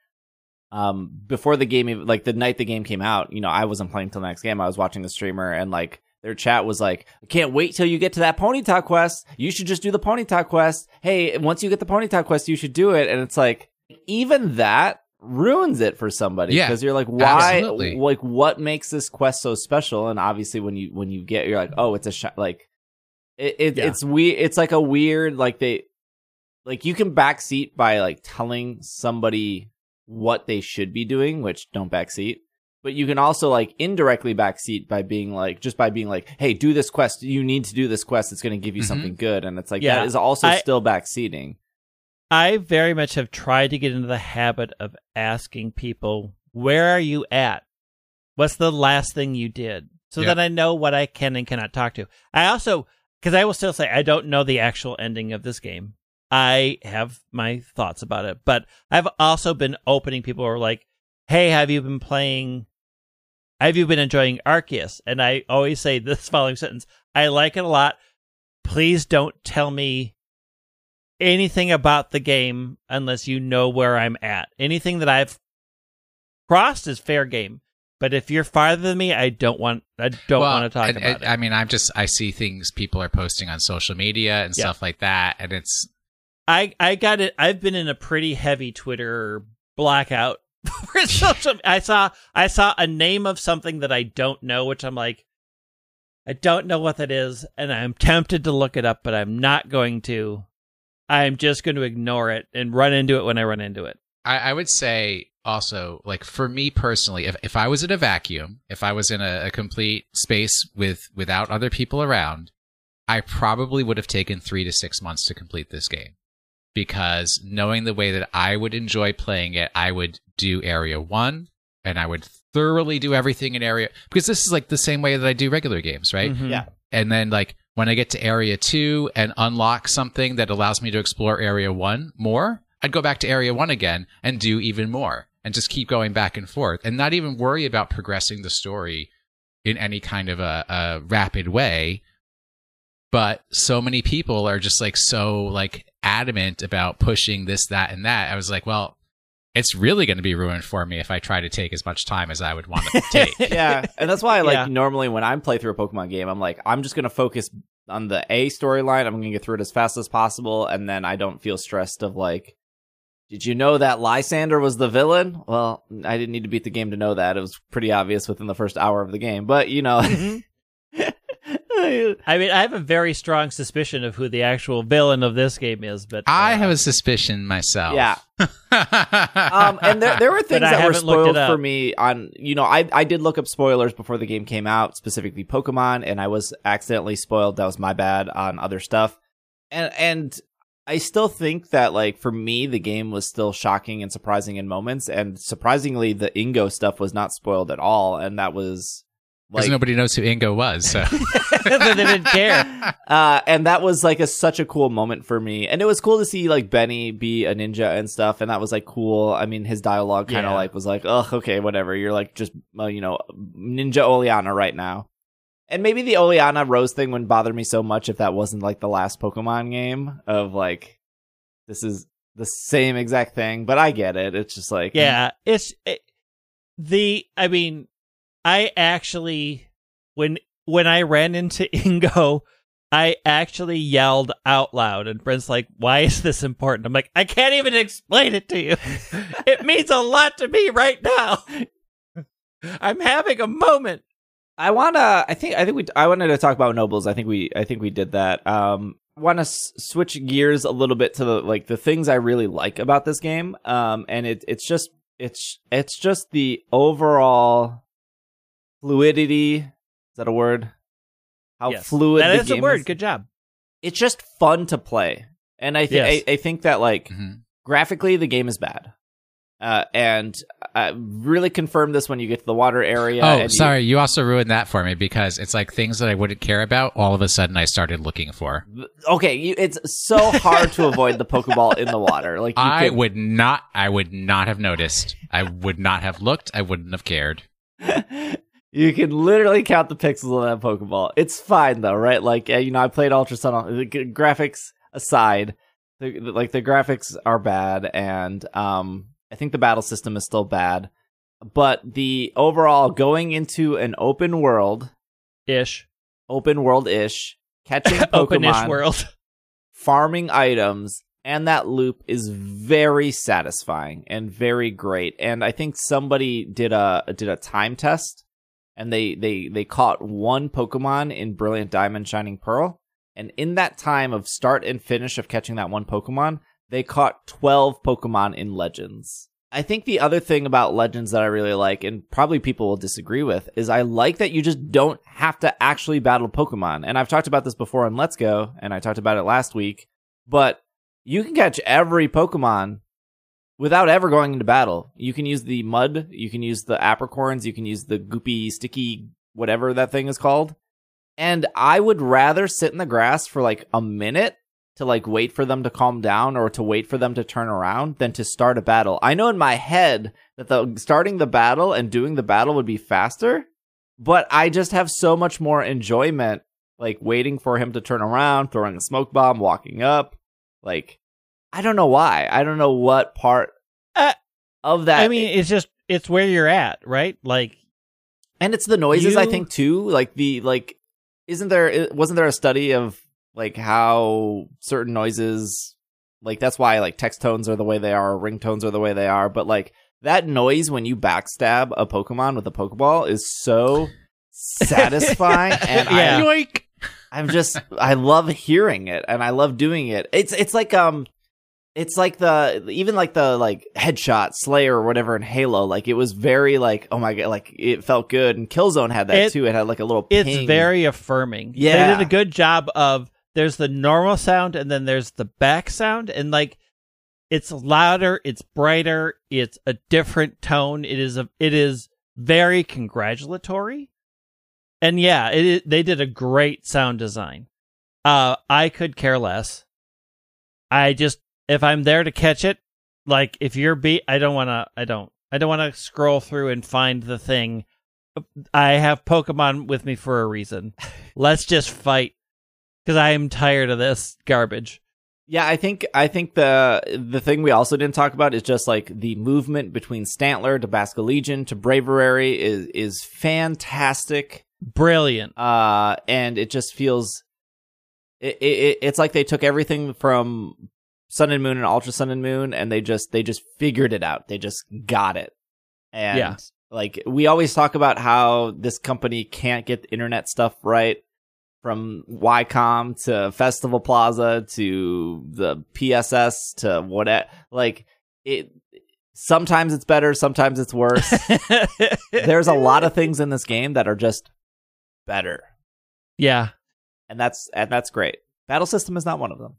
um before the game like the night the game came out, you know, I wasn't playing till the next game. I was watching the streamer and like their chat was like, I can't wait till you get to that ponytail quest. You should just do the ponytail quest. Hey, once you get the ponytail quest, you should do it. And it's like, even that ruins it for somebody Yeah, because you're like, why? absolutely. Like, what makes this quest so special? And obviously, when you when you get, you're like, oh, it's a sh- like, it, it Yeah. it's weird. It's like a weird like they like you can backseat by like telling somebody what they should be doing, which don't backseat. But you can also like indirectly backseat by being like just by being like, "Hey, do this quest. You need to do this quest. It's going to give you Mhm. something good." And it's like Yeah, that is also I- still backseating. I very much have tried to get into the habit of asking people, "Where are you at? What's the last thing you did?" So Yeah. that I know what I can and cannot talk to. I also, because I will still say I don't know the actual ending of this game. I have my thoughts about it, but I've also been opening people who are like, "Hey, have you been playing? Have you been enjoying Arceus?" And I always say this following sentence: "I like it a lot. Please don't tell me anything about the game unless you know where I'm at. Anything that I've crossed is fair game. But if you're farther than me, I don't want I don't Well, want to talk and- about and- it. I mean, I'm just I see things people are posting on social media and Yeah. stuff like that, and it's I I got it. I've been in a pretty heavy Twitter blackout. for social- I saw I saw a name of something that I don't know, which I'm like, I don't know what that is, and I'm tempted to look it up, but I'm not going to. I'm just going to ignore it and run into it when I run into it. I, I would say also like for me personally, if if I was in a vacuum, if I was in a, a complete space with without other people around, I probably would have taken three to six months to complete this game. Because knowing the way that I would enjoy playing it, I would do area one and I would thoroughly do everything in area because this is like the same way that I do regular games, right? Mhm. Yeah. and then like when I get to area two and unlock something that allows me to explore area one more, I'd go back to area one again and do even more and just keep going back and forth and not even worry about progressing the story in any kind of a, a rapid way. But so many people are just like so like adamant about pushing this, that, and that. I was like, well, it's really going to be ruined for me if I try to take as much time as I would want to take. yeah, and that's why like Yeah. normally when I'm play through a Pokemon game, I'm like I'm just gonna focus on the A storyline. I'm gonna get through it as fast as possible, and then I don't feel stressed of like, did you know that Lysandre was the villain? Well, I didn't need to beat the game to know that. It was pretty obvious within the first hour of the game, but you know. Mhm. I mean, I have a very strong suspicion of who the actual villain of this game is, but I uh, have a suspicion myself. yeah, um, and there there were things I that were haven't looked it spoiled for me on you know I I did look up spoilers before the game came out specifically Pokemon and I was accidentally spoiled. That was my bad on other stuff. And and I still think that like for me the game was still shocking and surprising in moments and surprisingly the Ingo stuff was not spoiled at all and that was Because like nobody knows who Ingo was. So they didn't care. uh, and that was like a such a cool moment for me, and it was cool to see like Beni be a ninja and stuff, and that was like cool. I mean, his dialogue kind of Yeah. like was like, "Ugh, okay, whatever." You're like just uh, you know ninja Oleana right now, and maybe the Oleana Rose thing wouldn't bother me so much if that wasn't like the last Pokemon game of like this is the same exact thing. But I get it. It's just like Yeah, it's it, the. I mean, I actually when when I ran into Ingo, I actually yelled out loud, and Brent's like, "Why is this important?" I'm like, "I can't even explain it to you. it means a lot to me right now." I'm having a moment. I wanna. I think. I think we. I wanted to talk about nobles. I think we. I think we did that. Um, want to s- switch gears a little bit to the like the things I really like about this game. Um, and it it's just it's it's just the overall fluidity. Is that a word? How Yes. fluid That the is a word. is. Good job. It's just fun to play, and I think Yes. I, I think that like Mhm. graphically the game is bad. Uh, and I really confirmed this when you get to the water area. Oh, and you- sorry. You also ruined that for me because it's like things that I wouldn't care about. All of a sudden, I started looking for. okay, you, it's so hard to avoid the Pokeball in the water. Like you I could- would not. I would not have noticed. I would not have looked. I wouldn't have cared. you can literally count the pixels on that Pokeball. It's fine though, right? Like you know, I played Ultra Sun. on- The graphics aside, the, the- like the graphics are bad, and um, I think the battle system is still bad. But the overall going into an open world, Ish. open world ish, catching Openish Pokemon, world. farming items and that loop is very satisfying and very great and i think somebody did a did a time test and they they they caught one pokemon in brilliant diamond shining pearl and in that time of start and finish of catching that one pokemon they caught 12 pokemon in legends I think the other thing about Legends that I really like, and probably people will disagree with, is I like that you just don't have to actually battle Pokemon. And I've talked about this before on Let's Go, and I talked about it last week, but you can catch every Pokemon without ever going into battle. You can use the mud, you can use the apricorns, you can use the goopy, sticky, whatever that thing is called. And I would rather sit in the grass for like a minute to like wait for them to calm down or to wait for them to turn around than to start a battle. I know in my head that the starting the battle and doing the battle would be faster, but I just have so much more enjoyment like waiting for him to turn around, throwing a smoke bomb, walking up. Like I don't know why. I don't know what part Uh, of that I mean, it's just it's where you're at, right? Like and it's the noises I think too. Like the like, isn't there? Wasn't there a study of like how certain noises, like that's why like text tones are the way they are, ringtones are the way they are. But like that noise when you backstab a Pokemon with a Pokeball is so satisfying, and Yeah. I, Yoink! I'm just I love hearing it and I love doing it. It's it's like um it's like the even like the like headshot slayer or whatever in Halo like it was very like oh my god like it felt good and Killzone had that It- too. It had like a little it's ping. very affirming. Yeah. They did a good job of there's the normal sound and then there's the back sound and like it's louder, it's brighter, it's a different tone. It is a it is very congratulatory. And yeah, it, they did a great sound design. Uh I could care less. I just if I'm there to catch it, like if you're beat I don't want to I don't I don't want to scroll through and find the thing. I have Pokemon with me for a reason. Let's just fight because I am tired of this garbage. Yeah, I think I think the the thing we also didn't talk about is just like the movement between Stantler to Basculegion to Braviary is is fantastic. Brilliant. uh and it just feels it, it it's like they took everything from sun and moon and ultra sun and moon and they just they just figured it out they just got it and Yeah. like we always talk about how this company can't get the internet stuff right from Y-Comm to Festival Plaza to the PSS to what like it sometimes it's better sometimes it's worse there's a lot of things in this game that are just better yeah. and that's and that's great. Battle system is not one of them.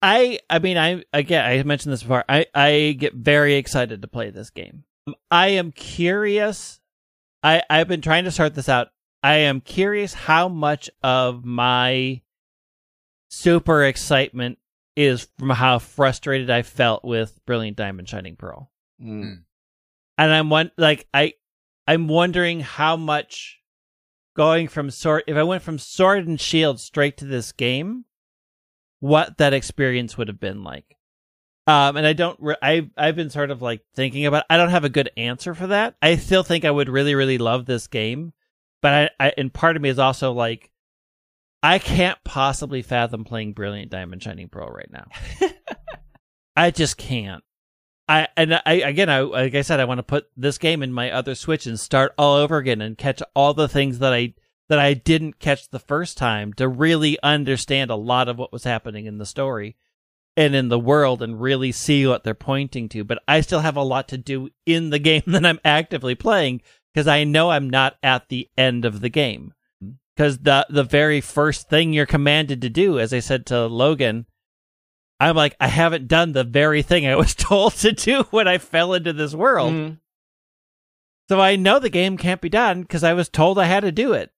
I I mean I again I mentioned this before. I I get very excited to play this game. I am curious. I I've been trying to sort this out. I am curious how much of my super excitement is from how frustrated I felt with Brilliant Diamond Shining Pearl. Mm. and I'm one like I I'm wondering how much going from sword if I went from sword and shield straight to this game, what that experience would have been like. Um, and I don't. Re- I I've been sort of like thinking about. I don't have a good answer for that. I still think I would really really love this game, but I, I and part of me is also like, I can't possibly fathom playing Brilliant Diamond Shining Pearl right now. I just can't. I and I again, I like I said, I want to put this game in my other Switch and start all over again and catch all the things that I that I didn't catch the first time to really understand a lot of what was happening in the story and in the world and really see what they're pointing to. But I still have a lot to do in the game that I'm actively playing because I know I'm not at the end of the game. Because the the very first thing you're commanded to do, as I said to Logan, I'm like, I haven't done the very thing I was told to do when I fell into this world. Mhm. So I know the game can't be done because I was told I had to do it.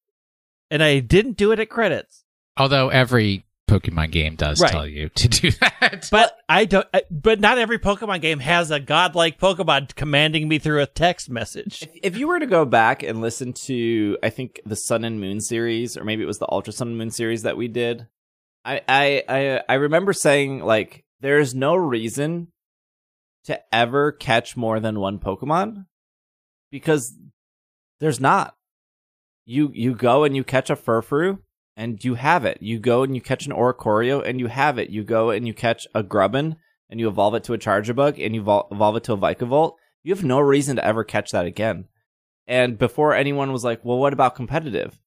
And I didn't do it at credits. Although every Pokemon game does Right. tell you to do that. But I don't I, but not every Pokemon game has a godlike Pokemon commanding me through a text message. If, if you were to go back and listen to, I think the Sun and Moon series, or maybe it was the Ultra Sun and Moon series that we did, I I I, I remember saying like, there's no reason to ever catch more than one Pokemon because there's not. You you go and you catch a Furfrou and you have it. You go and you catch an Oricorio and you have it. You go and you catch a Grubbin and you evolve it to a Charjabug and you vol- evolve it to a Vikavolt. You have no reason to ever catch that again. And before anyone was like, well, what about competitive?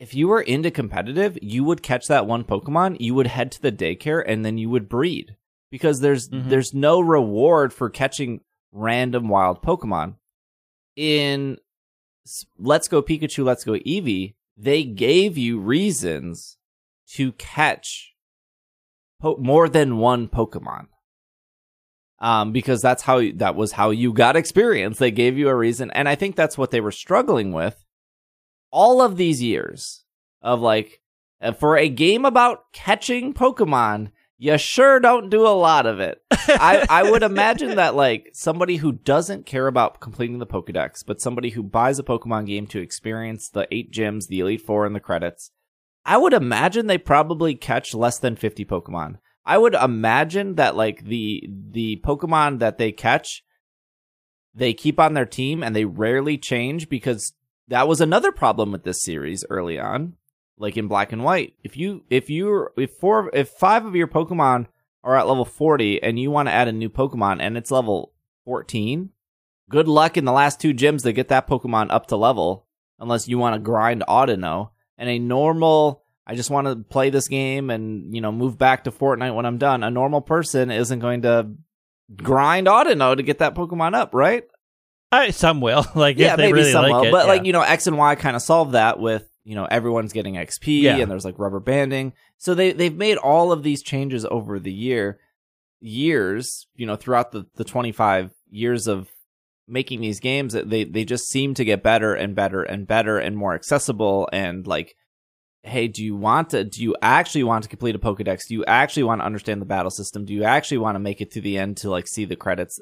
If you were into competitive, you would catch that one Pokemon, you would head to the daycare, and then you would breed. Because there's Mhm. there's no reward for catching random wild Pokemon. In Let's Go Pikachu, Let's Go Eevee, they gave you reasons to catch po- more than one Pokemon. Um, because that's how that was how you got experience. They gave you a reason, and I think that's what they were struggling with all of these years of like uh, for a game about catching Pokemon. You sure don't do a lot of it. I, I would imagine that like somebody who doesn't care about completing the Pokedex, but somebody who buys a Pokemon game to experience the eight gyms, the Elite Four, and the credits, I would imagine they probably catch less than 50 Pokemon. I would imagine that like the the Pokemon that they catch, they keep on their team and they rarely change because that was another problem with this series early on, like in Black and White. If you if you if four if five of your Pokemon are at level 40 and you want to add a new Pokemon and it's level 14, good luck in the last two gyms to get that Pokemon up to level unless you want to grind Audino. And a normal I just want to play this game and, you know, move back to Fortnite when I'm done. A normal person isn't going to grind Audino to get that Pokemon up, right? I, some will. Like yeah, if they maybe really some like will. it. But yeah. like, you know, X and Y kind of solve that with, you know, everyone's getting XP Yeah. and there's like rubber banding. So they they've made all of these changes over the year years, you know, throughout the, the 25 years of making these games that they they just seem to get better and better and better and more accessible and like hey do you want to do you actually want to complete a pokédex do you actually want to understand the battle system do you actually want to make it to the end to like see the credits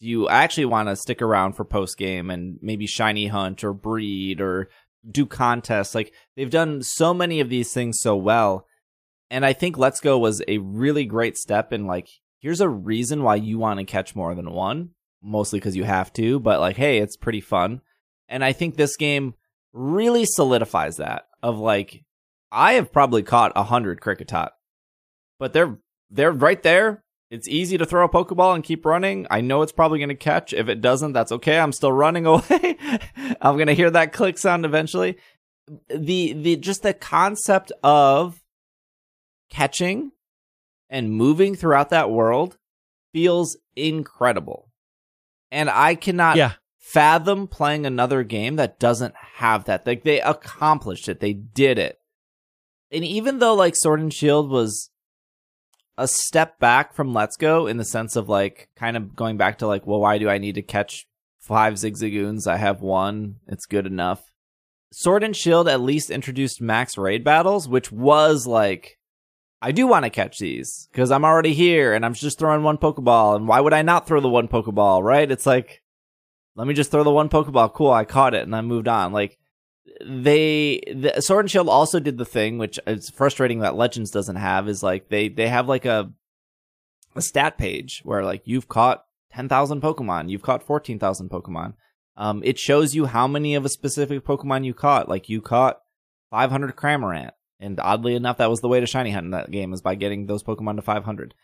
do you actually want to stick around for post game and maybe shiny hunt or breed or do contests. Like they've done so many of these things so well. And i think let's go was a really great step in like here's a reason why you want to catch more than one mostly because you have to but like hey it's pretty fun. And i think this game really solidifies that of like i have probably caught a hundred Kricketot but they're they're right there it's easy to throw a pokeball and keep running. I know it's probably going to catch. If it doesn't that's okay. I'm still running away. I'm going to hear that click sound eventually. The the just the concept of catching and moving throughout that world feels incredible. And i cannot yeah, fathom playing another game that doesn't have that. Like they accomplished it. They did it. And even though like Sword and Shield was a step back from Let's Go in the sense of like kind of going back to like, well, why do I need to catch five Zigzagoons? I have one. It's good enough. Sword and Shield at least introduced max raid battles, which was like, I do want to catch these because I'm already here and I'm just throwing one Pokeball. And why would I not throw the one Pokeball, right? It's like, let me just throw the one Pokeball. Cool, I caught it and I moved on. Like they, the Sword and Shield also did the thing, which is frustrating that Legends doesn't have, is like they they have like a a stat page where like you've caught ten thousand Pokemon, you've caught fourteen thousand Pokemon. Um, it shows you how many of a specific Pokemon you caught. Like you caught five hundred Cramorant, and oddly enough, that was the way to shiny hunt in that game is by getting those Pokemon to five hundred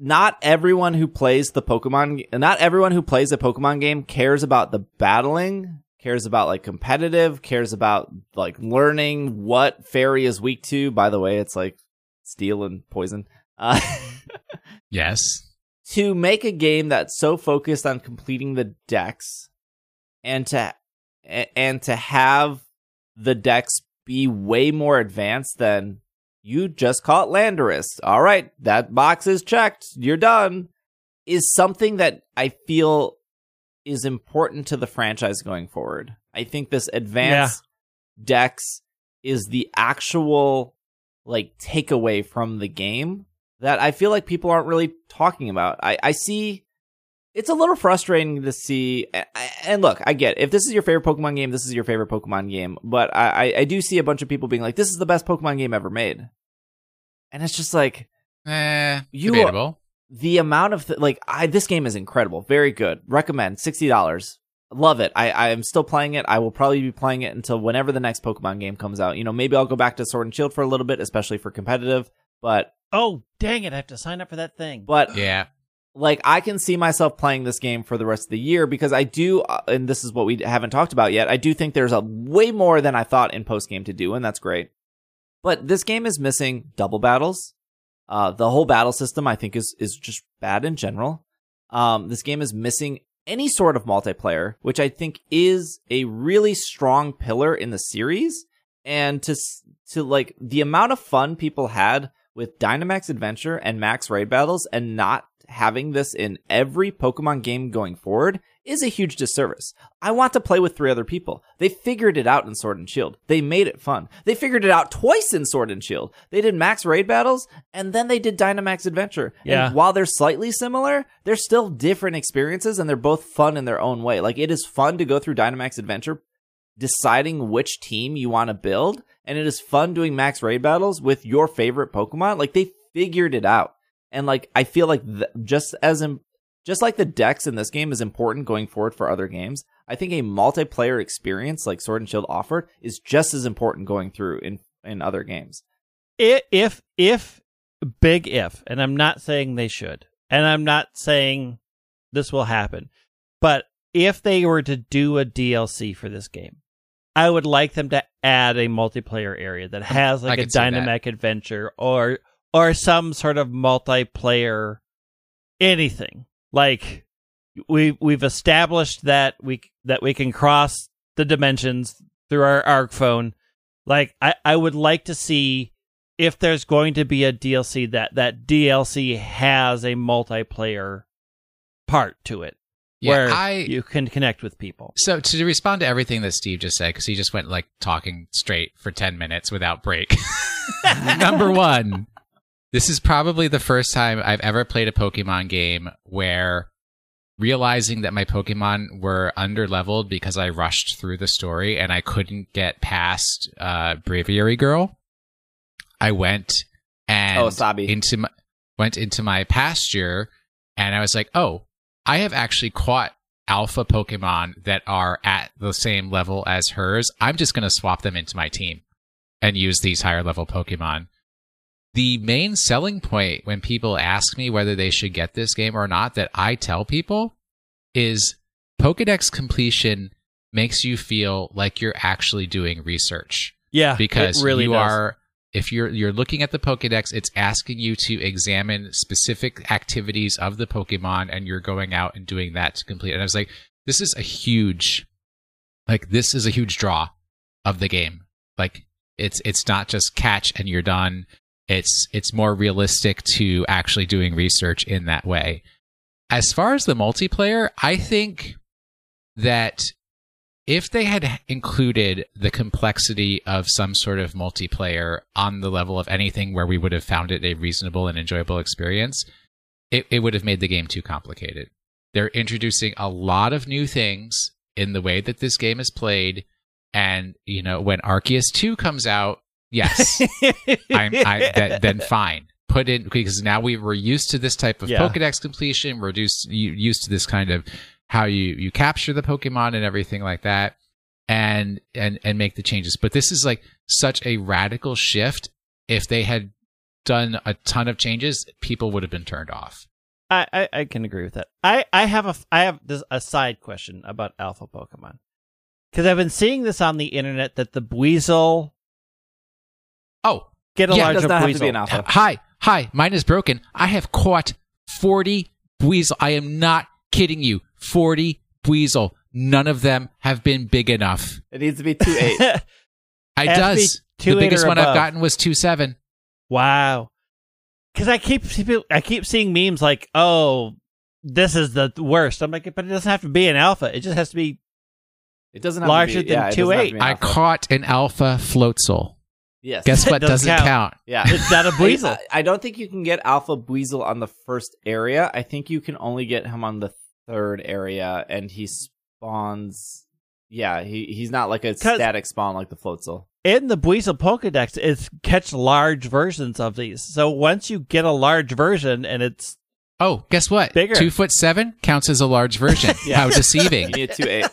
not everyone who plays the Pokemon, not everyone who plays a Pokemon game cares about the battling, cares about like competitive, cares about like learning what fairy is weak to. By the way, it's like steel and poison. Uh, Yes. to make a game that's so focused on completing the Dex and to and to have the Dex be way more advanced than you just caught Landorus. All right, that box is checked. You're done. Is something that I feel is important to the franchise going forward. I think this advanced Dex is the actual like takeaway from the game that I feel like people aren't really talking about. I, I see it's a little frustrating to see. And look, I get it. if this is your favorite Pokemon game, this is your favorite Pokemon game. But I, I, I do see a bunch of people being like, "This is the best Pokemon game ever made," and it's just like Eh, You- debatable. The amount of th- like I this game is incredible, very good. Recommend sixty dollars. Love it. I I am still playing it. I will probably be playing it until whenever the next Pokemon game comes out. You know, maybe I'll go back to Sword and Shield for a little bit, especially for competitive. But Oh, dang it. I have to sign up for that thing. but Yeah. like I can see myself playing this game for the rest of the year because I do, uh, and this is what we haven't talked about yet. I do think there's a way more than I thought in post game to do, and that's great. But this game is missing double battles. Uh, the whole battle system I think is is just bad in general. Um, this game is missing any sort of multiplayer, which I think is a really strong pillar in the series. And to to like the amount of fun people had with Dynamax Adventure and Max Raid battles and not having this in every Pokemon game going forward is a huge disservice. I want to play with three other people. They figured it out in Sword and Shield. They made it fun. They figured it out twice in Sword and Shield. They did Max Raid battles and then they did Dynamax Adventure. Yeah. And while they're slightly similar, they're still different experiences and they're both fun in their own way. Like it is fun to go through Dynamax Adventure deciding which team you want to build and it is fun doing max raid battles with your favorite pokemon like they figured it out and like i feel like th- just as in, just like the Dex in this game is important going forward for other games i think a multiplayer experience like sword and shield offered is just as important going through in in other games. I- if if big if and i'm not saying they should and i'm not saying this will happen but if they were to do a dlc for this game i would like them to add a multiplayer area that has like a could Dynamax adventure or or some sort of multiplayer anything like we we've established that we that we can cross the dimensions through our arc phone like i i would like to see if there's going to be a DLC that that DLC has a multiplayer part to it Yeah. where I you can connect with people. So to respond to everything that Steve just said, because he just went like talking straight for ten minutes without break. Number one, this is probably the first time I've ever played a Pokemon game where realizing that my Pokemon were under leveled because I rushed through the story and I couldn't get past uh, Braviary Girl. I went and Oh, into my went into my pasture and I was like, oh, I have actually caught alpha Pokemon that are at the same level as hers. I'm just going to swap them into my team and use these higher level Pokemon. The main selling point when people ask me whether they should get this game or not, that I tell people is Pokedex completion makes you feel like you're actually doing research Yeah, because it really you does. are if you're you're looking at the Pokédex, it's asking you to examine specific activities of the Pokemon, and you're going out and doing that to complete. And I was like, this is a huge, like this is a huge draw of the game. Like it's it's not just catch and you're done. It's it's more realistic to actually doing research in that way. As far as the multiplayer, I think that if they had included the complexity of some sort of multiplayer on the level of anything where we would have found it a reasonable and enjoyable experience, it, it would have made the game too complicated. They're introducing a lot of new things in the way that this game is played. And, you know, when Arceus 2 comes out, yes, I'm, I, that, then fine. Put in, because now we were used to this type of Yeah. Pokedex completion. We're used, used to this kind of how you you capture the Pokemon and everything like that, and and and make the changes. But this is like such a radical shift. If they had done a ton of changes, people would have been turned off. I, I, I can agree with that. I, I have a I have this a side question about alpha Pokemon because I've been seeing this on the internet that the Buizel Oh, get a Yeah, it It larger does not have to be an alpha. hi, hi, mine is broken. I have caught 40 Buizel. I am not kidding you. 40 Buizel. None of them have been big enough. It needs to be two eight. It Has does. two The biggest or one I've gotten was two seven. wow. Because I keep I keep seeing memes like, "Oh, this is the worst." I'm like, but it doesn't have to be an alpha. It just has to be It doesn't have Larger to be, than yeah, it doesn't have to 2.8. be an I caught an alpha floatzel. Yes. Guess what? Doesn't doesn't count. count. Yeah. it's not a Buizel. I, I don't think you can get Alpha Buizel on the first area. I think you can only get him on the third area, and he spawns. Yeah, he he's not like a static spawn like the Floatzel. in the Buizel Pokedex, it's catch large versions of these. So once you get a large version and it's Oh, guess what? Bigger. Two foot seven counts as a large version. Yeah. How deceiving. You need two eight.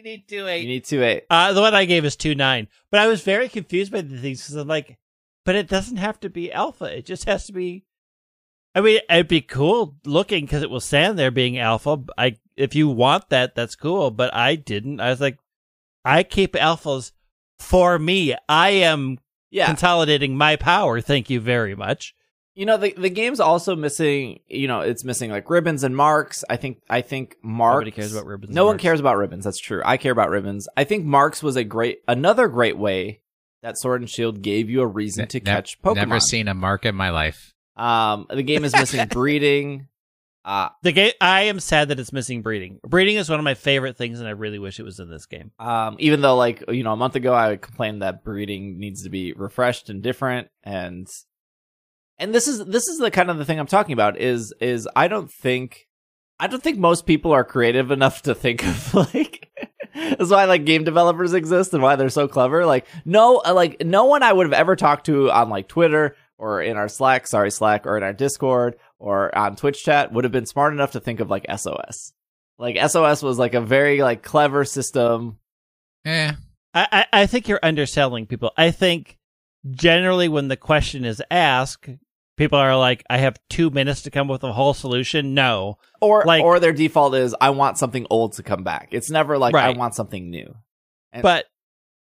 You need two you need two eight. Uh, the one I gave is two nine, but I was very confused by the things because I'm like, but it doesn't have to be alpha. It just has to be. I mean, it'd be cool looking because it will stand there being alpha. I if you want that, that's cool. But I didn't. I was like, I keep alphas for me. I am Yeah, consolidating my power. Thank you very much. You know the the game's also missing. You know, it's missing like ribbons and marks. I think I think marks. Nobody cares about ribbons. No and one marks. cares about ribbons. That's true. I care about ribbons. I think marks was a great another great way that Sword and Shield gave you a reason to Ne- catch Pokemon. Never seen a mark in my life. Um, the game is missing breeding. Uh, The game. I am sad that it's missing breeding. Breeding is one of my favorite things, and I really wish it was in this game. um, even though like you know a month ago I complained that breeding needs to be refreshed and different, and and this is this is the kind of the thing I'm talking about is is I don't think I don't think most people are creative enough to think of like. That's why like game developers exist and why they're so clever. Like no, uh, like no one I would have ever talked to on like Twitter or in our Slack, sorry Slack, or in our Discord or on Twitch chat would have been smart enough to think of like SOS. Like SOS was like a very like clever system. I, I, I think you're underselling people. I think generally when the question is asked, people are like, I have two minutes to come up with a whole solution. No. Or Like- or their default is I want something old to come back. It's never like I want something new. And- But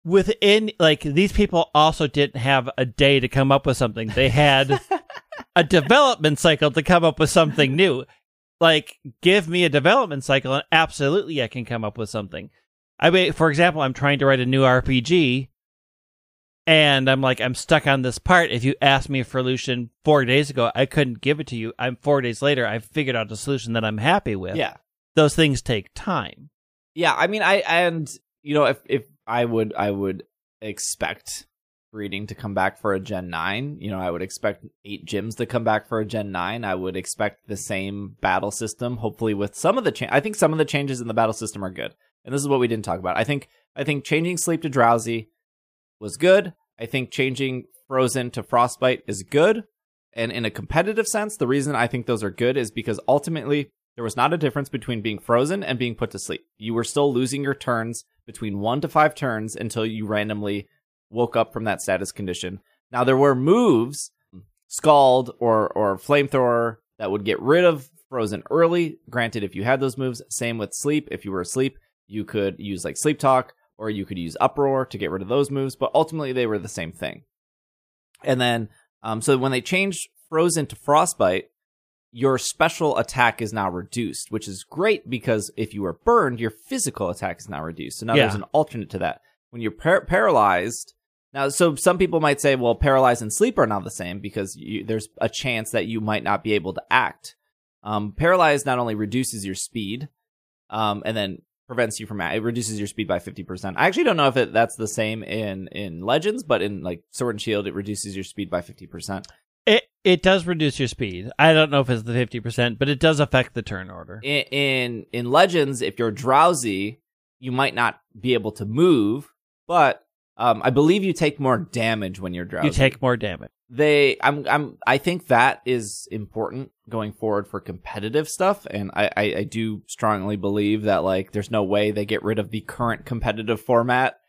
within, like, these people also didn't have a day to come up with something. They had a development cycle to come up with something new. Like, give me a development cycle and absolutely I can come up with something. I mean, for example, I'm trying to write a new RPG and I'm like, I'm stuck on this part. If you asked me for a solution four days ago, I couldn't give it to you. I'm four days later, I've figured out a solution that I'm happy with. yeah. Those things take time. Yeah, I mean I and you know if if I would I would expect breeding to come back for a Gen 9, you know, I would expect 8 gyms to come back for a Gen 9. I would expect the same battle system hopefully with some of the cha- I think some of the changes in the battle system are good. And this is what we didn't talk about. I think I think changing sleep to drowsy was good. I think changing frozen to frostbite is good. And in a competitive sense, the reason I think those are good is because ultimately there was not a difference between being frozen and being put to sleep. You were still losing your turns between one to five turns until you randomly woke up from that status condition. Now there were moves, Scald or or Flamethrower, that would get rid of frozen early. Granted, if you had those moves, same with sleep. If you were asleep, you could use like sleep talk or you could use uproar to get rid of those moves. But ultimately, they were the same thing. And then, um, so when they changed frozen to frostbite, your special attack is now reduced, which is great because if you are burned, your physical attack is now reduced. So now Yeah. there's an alternate to that. When you're par- paralyzed, now, so some people might say, well, paralyzed and sleep are not the same because you, there's a chance that you might not be able to act. Um, paralyzed not only reduces your speed, um, and then prevents you from it reduces your speed by 50%. I actually don't know if it, that's the same in in Legends, but in like Sword and Shield it reduces your speed by 50%. It it does reduce your speed. I don't know if it's the fifty percent, but it does affect the turn order. In, in in Legends if you're drowsy, you might not be able to move, but um, I believe you take more damage when you're drowsy. You take more damage. They I'm I'm I think that is important going forward for competitive stuff and I, I I do strongly believe that like there's no way they get rid of the current competitive format.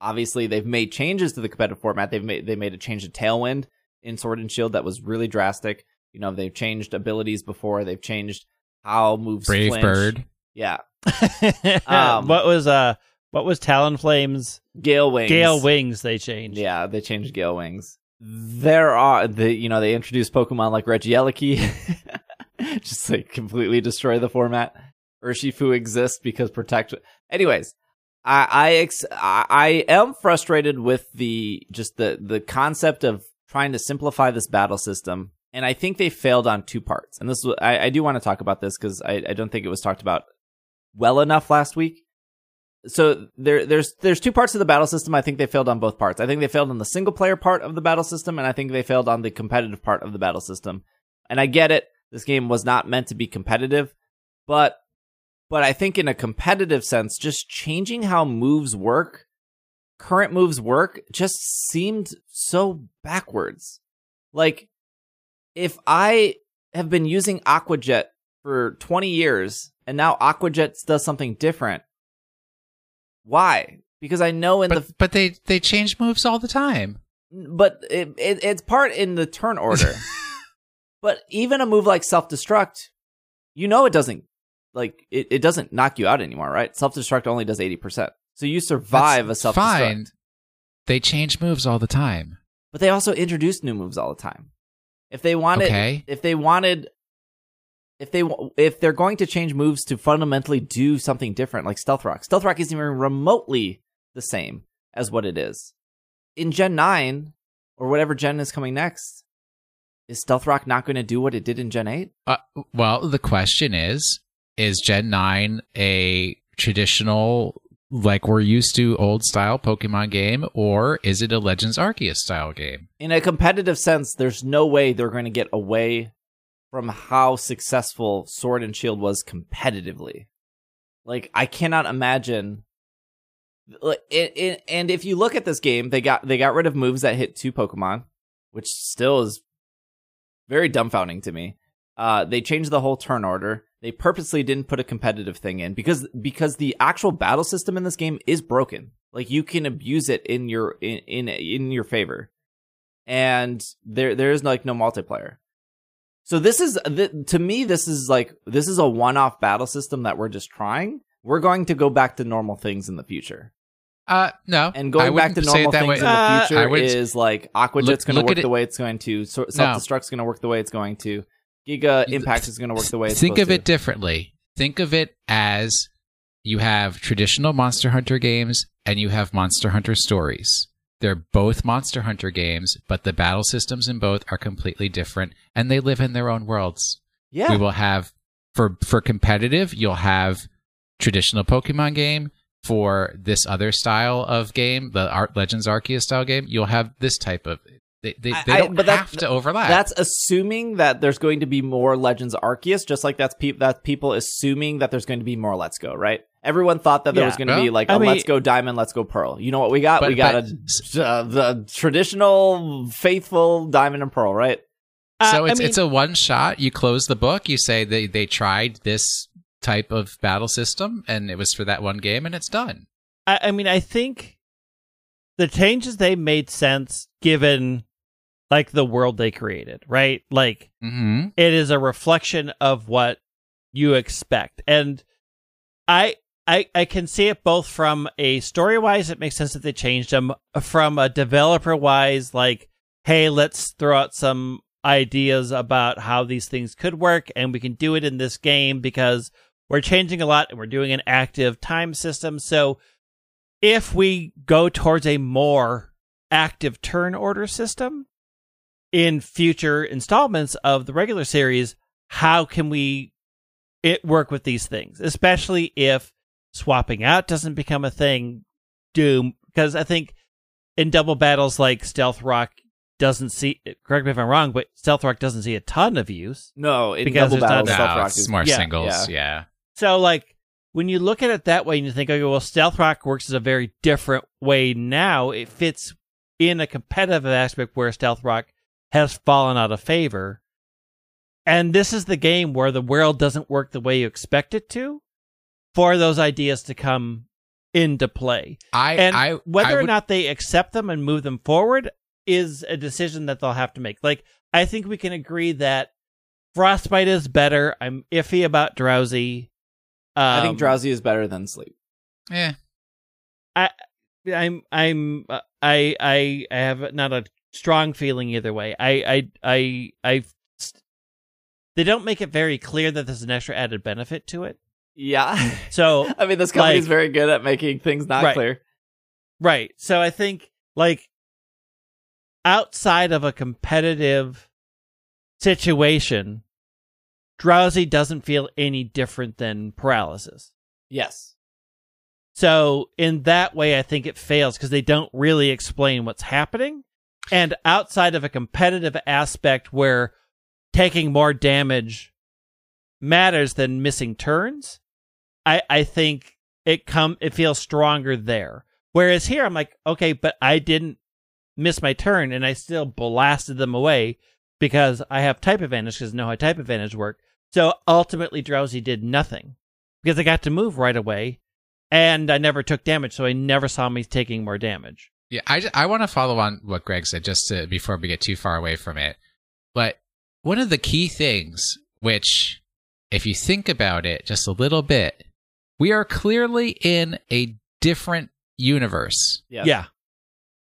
Obviously they've made changes to the competitive format. They've made they made a change to Tailwind in Sword and Shield that was really drastic. You know, they've changed abilities before. They've changed how moves. Brave flinch. Bird. Yeah. Um, what was uh what was Talonflame's Gale wings. Gale Wings they changed? Yeah, they changed Gale wings. There are the you know they introduced Pokemon like Regieleki, just like completely destroy the format. Urshifu exists because protect. Anyways, I I, ex- I I am frustrated with the just the the concept of trying to simplify this battle system, and I think they failed on two parts. And this is, I I do want to talk about this because I I don't think it was talked about well enough last week so there there's there's two parts of the battle system. I think they failed on both parts. I think they failed on the single player part of the battle system, and I think they failed on the competitive part of the battle system. And I get it. This game was not meant to be competitive, but but I think in a competitive sense, just changing how moves work, current moves work, just seemed so backwards. Like if I have been using Aquajet for 20 years and now Aquajet does something different why? Because I know in But the but they they change moves all the time. but it, it it's part in the turn order. but even a move like self destruct, you know it doesn't like it, it doesn't knock you out anymore, right? Self destruct only does eighty percent, so you survive That's a self Fine. destruct. They change moves all the time. But they also introduce new moves all the time. If they wanted, Okay. if they wanted, if they if they're going to change moves to fundamentally do something different, like Stealth Rock, Stealth Rock isn't even remotely the same as what it is in Gen nine or whatever Gen is coming next. Is Stealth Rock not going to do what it did in Gen eight? Uh, well, the question is: Is Gen Nine a traditional, like we're used to, old style Pokemon game, or is it a Legends Arceus style game? In a competitive sense, there's no way they're going to get away from how successful Sword and Shield was competitively. Like I cannot imagine. Like, and if you look at this game, they got they got rid of moves that hit two Pokemon, which still is very dumbfounding to me. Uh, they changed the whole turn order. They purposely didn't put a competitive thing in because because the actual battle system in this game is broken. Like you can abuse it in your in in, in your favor, and there there is like no multiplayer. So this is th- to me this is like this is a one-off battle system that we're just trying. We're going to go back to normal things in the future. Uh, no. And going back to normal things way. in the Uh, future I would- is like Aquajet's Look- going to work the way it's going to. So, Self Destruct's going to work the way it's going to. Giga Impact is going to work the way it's going to. Think of it to. differently. Think of it as you have traditional Monster Hunter games and you have Monster Hunter stories. They're both Monster Hunter games, but the battle systems in both are completely different and they live in their own worlds. Yeah, We will have for for competitive, you'll have traditional Pokemon game. For this other style of game, the Art Legends Arceus style game, you'll have this type of. They, they, they I- don't but that- have to overlap. that's assuming that there's going to be more Legends Arceus, just like that's pe- that people assuming that there's going to be more Let's Go, right? Everyone thought that there Yeah. was going to be like I a mean- Let's Go Diamond, Let's Go Pearl. You know what we got? But- we got but- a uh, the traditional, faithful Diamond and Pearl, right? So Uh, I it's mean- it's a one shot. You close the book. You say they they tried this type of battle system, and it was for that one game, and it's done. I, I mean, I think the changes they made sense given like the world they created, right? Like Mm-hmm. it is a reflection of what you expect. And I I I can see it both from a story wise, it makes sense that they changed them. From a developer wise, like, hey, let's throw out some ideas about how these things could work, and we can do it in this game because we're changing a lot and we're doing an active time system. So if we go towards a more active turn order system in future installments of the regular series, how can we it work with these things, especially if swapping out doesn't become a thing. Doom, because I think in double battles like Stealth Rock doesn't see. Correct me if I'm wrong, but Stealth Rock doesn't see a ton of use. No, in Because double there's not- battles, No, Stealth No, Rock it's is more yeah, singles. Yeah. So like when you look at it that way and you think, okay, well, Stealth Rock works in a very different way now. It fits in a competitive aspect where Stealth Rock has fallen out of favor. And this is the game where the world doesn't work the way you expect it to for those ideas to come into play. I And I whether I or not they accept them and move them forward is a decision that they'll have to make. Like, I think we can agree that Frostbite is better. I'm iffy about Drowsy. Um, I think drowsy is better than sleep. Yeah. I I'm I'm uh, I I I have not a strong feeling either way. I I I I they don't make it very clear that there's an extra added benefit to it. Yeah. So I mean, this company's Like- very good at making things not Right. clear. right. So I think like outside of a competitive situation, drowsy doesn't feel any different than paralysis. Yes. So in that way, I think it fails because they don't really explain what's happening. And outside of a competitive aspect where taking more damage matters than missing turns, I, I think it come it feels stronger there. Whereas here I'm like, okay, but I didn't miss my turn and I still blasted them away because I have type advantage because I know how type advantage work. So ultimately Drowsy did nothing because I got to move right away and I never took damage, so I never saw me taking more damage. Yeah, I, I want to follow on what Greg said just to, before we get too far away from it. But one of the key things, which, if you think about it just a little bit, we are clearly in a different universe. Yeah. Yeah.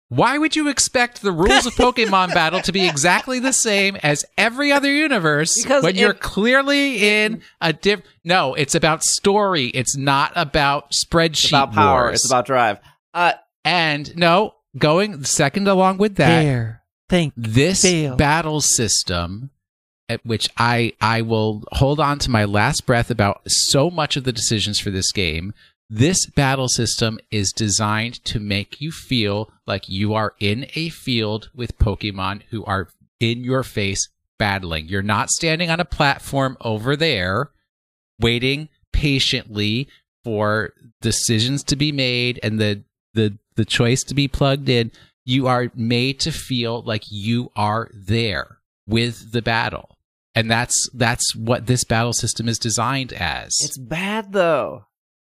Why would you expect the rules of Pokemon battle to be exactly the same as every other universe Because when you're clearly in a diff? No, it's about story. It's not about spreadsheet It's about power. wars. It's about drive. Uh, and no, going second along with that, There. Think. this Fail. battle system at which I I will hold on to my last breath about so much of the decisions for this game. This battle system is designed to make you feel like you are in a field with Pokemon who are in your face battling. You're not standing on a platform over there waiting patiently for decisions to be made and the the the choice to be plugged in you are made to feel like you are there with the battle and that's that's what this battle system is designed as it's bad though.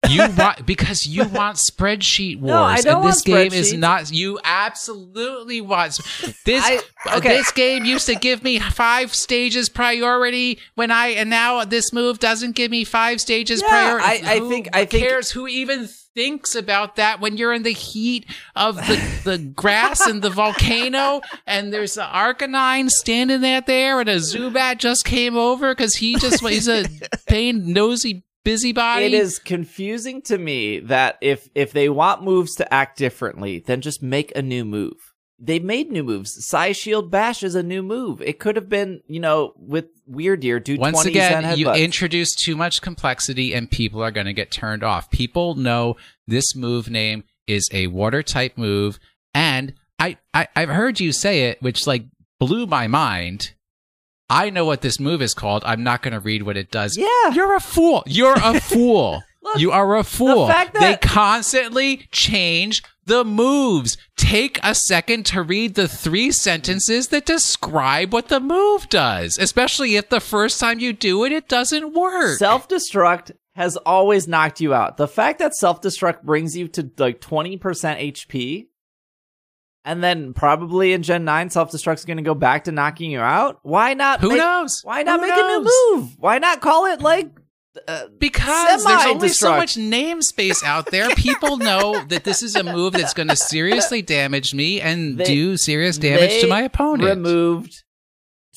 you want because you want spreadsheet wars No, I don't and this game is not you absolutely want this I- okay. this game used to give me five stages priority when i and now this move doesn't give me five stages Yeah, priority I- I Who think- I think- cares who even thinks about that when you're in the heat of the, the grass and the volcano and there's the arcanine standing there there and a zubat just came over because he just he's a pain nosy busybody It is confusing to me that if if they want moves to act differently, then just make a new move. They made new moves. Psy Shield Bash is a new move. It could have been, you know, with Weird Ear do Once 20 again, you introduce too much complexity and people are going to get turned off. People know this move name is a water type move. And I, I, I've heard you say it, which like blew my mind. I know what this move is called. I'm not going to read what it does. Yeah. You're a fool. You're a fool. Look, you are a fool. The fact that- they constantly change the moves. Take a second to read the three sentences that describe what the move does, especially if the first time you do it, it doesn't work. Self destruct has always knocked you out. The fact that self destruct brings you to like 20% HP, and then probably in Gen 9, self destruct is going to go back to knocking you out. Why not? Who make, knows? Why not Who make a new move? Why not call it like. Uh, Because there's only so much namespace out there. People know that this is a move that's going to seriously damage me and They- do serious damage to my opponent. removed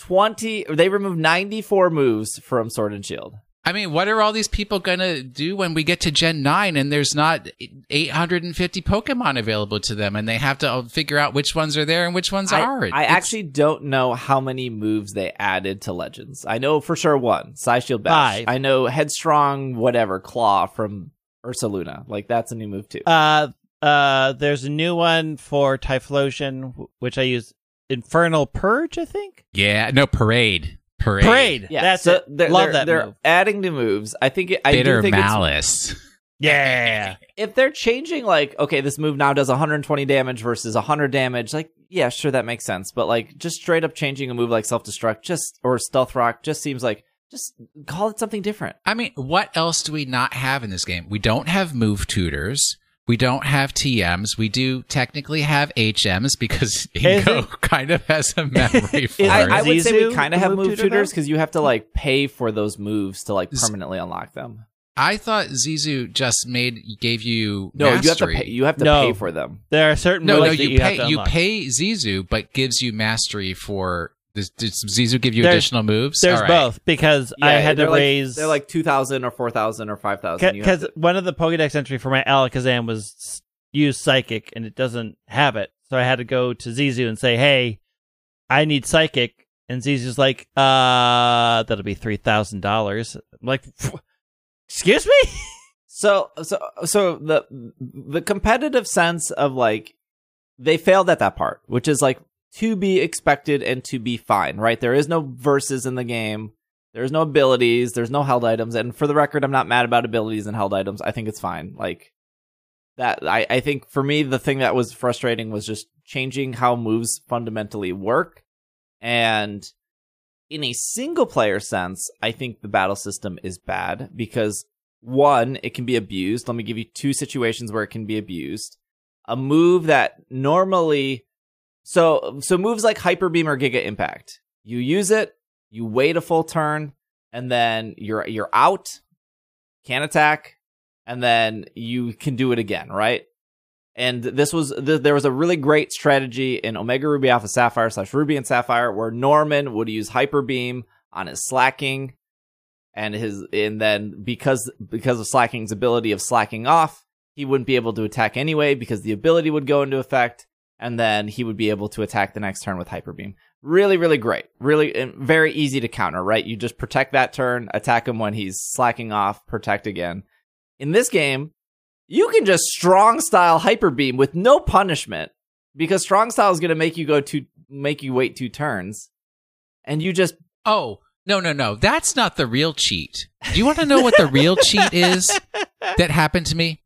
20. They removed 94 moves from Sword and Shield. I mean, what are all these people going to do when we get to Gen 9 and there's not 850 Pokemon available to them and they have to uh, figure out which ones are there and which ones I, are? I It's- actually don't know how many moves they added to Legends. I know for sure one, Psy Shield Bash. Five. I know Headstrong, whatever, Claw from Ursa Luna. Like, that's a new move too. Uh, uh, there's a new one for Typhlosion, which I use Infernal Purge, I think. Yeah, no, Parade. Parade. Parade. yeah, That's so it. They're, Love they're, that they're move. adding new moves. I think it, I Bitter do think it's Malice. Yeah. if they're changing like okay this move now does 120 damage versus 100 damage like yeah sure that makes sense but like just straight up changing a move like self-destruct just or stealth rock just seems like just call it something different I mean, what else do we not have in this game? We don't have move tutors. We don't have TMs. We do technically have HMs because Is Ego it- kind of has a memory for I, it. I would say we kind of have move move tutor, because you have to like pay for those moves to like permanently unlock them. I thought Zisu just made gave you No, you have to pay. You have to No. pay for them. There are certain no, no, that you, you, have pay to you pay Zisu, but gives you mastery for. Does, does Zisu give you There's- additional moves? There's All right. both because I had to like- raise They're like two thousand or four thousand or five thousand. because one of the Pokedex entry for my Alakazam was use Psychic and it doesn't have it, so I had to go to Zisu and say, "Hey, I need Psychic," and Zisu's like, "Uh, that'll be three thousand dollars." Like, "Excuse me." So so so the the competitive sense of like they failed at that part, which is like to be expected and to be fine, right? There is no verses in the game. There's no abilities, there's no held items, and for the record, I'm not mad about abilities and held items. I think it's fine. Like that I, I think for me the thing that was frustrating was just changing how moves fundamentally work. And in a single player sense, I think the battle system is bad because one, it can be abused. Let me give you two situations where it can be abused. A move that normally so so moves like Hyper Beam or Giga Impact. You use it, you wait a full turn, and then you're you're out, can't attack, and then you can do it again, right? And this was th- there was a really great strategy in Omega Ruby Alpha Sapphire slash Ruby and Sapphire where Norman would use Hyper Beam on his Slaking, and his and then because because of Slaking's ability of slacking off, he wouldn't be able to attack anyway because the ability would go into effect, and then he would be able to attack the next turn with Hyper Beam. Really, really great. Really, very easy to counter. Right, you just protect that turn, attack him when he's slacking off, protect again. In this game, you can just strong style Hyper Beam with no punishment because strong style is going to make you go two, make you wait two turns, and you just Oh, no, no, no. That's not the real cheat. Do you want to know what the real cheat is that happened to me?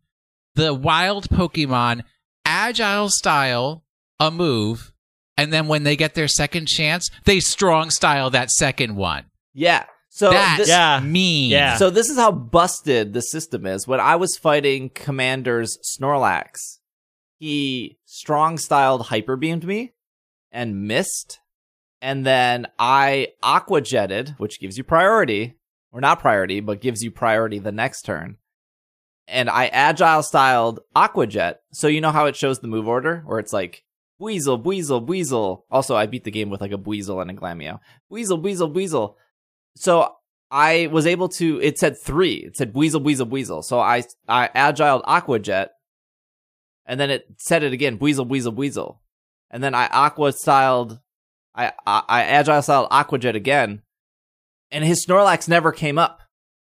The wild Pokemon agile style a move, and then when they get their second chance, they strong style that second one. yeah. So That's this- Yeah. mean. Yeah. So this is how busted the system is. When I was fighting Commander's Snorlax, he strong styled hyper beamed me and missed. And then I aqua jetted, which gives you priority, or not priority, but gives you priority the next turn. And I agile styled aqua jet. So you know how it shows the move order where it's like Weasel, Weasel, Weasel. Also, I beat the game with like a Weasel and a Glameow. Weasel, Weasel, Weasel. So I was able to. It said three. It said Weasel, Weasel, Weasel. So I I agiled Aqua Jet, and then it said it again. Weasel, Weasel, Weasel, and then I Aqua styled. I I, I agile styled Aqua Jet again, and his Snorlax never came up.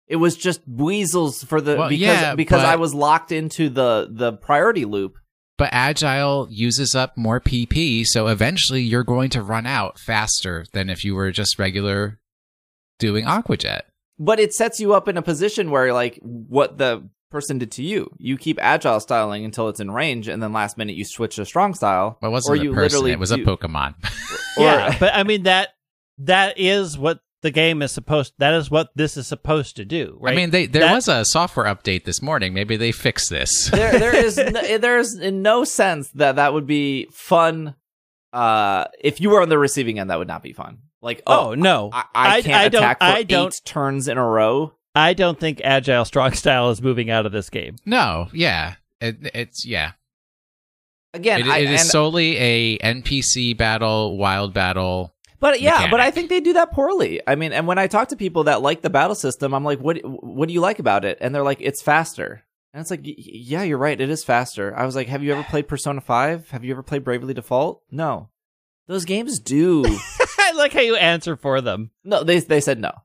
It was just Weasels for the Well, because yeah, because but- I was locked into the the priority loop. But agile uses up more PP, so eventually you're going to run out faster than if you were just regular doing Aquajet. But it sets you up in a position where like what the person did to you. You keep agile styling until it's in range, and then last minute you switch to strong style. Well, it wasn't or a you person; literally it was do- a Pokemon. or- yeah, but I mean that that is what the game is supposed. That is what this is supposed to do, right? I mean, they, there That- was a software update this morning. Maybe they fixed this. there there is no, there is in no sense that that would be fun. Uh, if you were on the receiving end, that would not be fun. Like, oh oh, no, I, I can't I don't- attack for I eight don't- turns in a row. I don't think agile strong style is moving out of this game. no, yeah, it, it's yeah. Again, It, I, it is solely a NPC battle, wild battle. But yeah, but I think they do that poorly. I mean, and when I talk to people that like the battle system, I'm like, what what do you like about it? And they're like, it's faster. And it's like, yeah, you're right. It is faster. I was like, have you ever played Persona 5? Have you ever played Bravely Default? No. Those games do. I like how you answer for them. No, they they said no.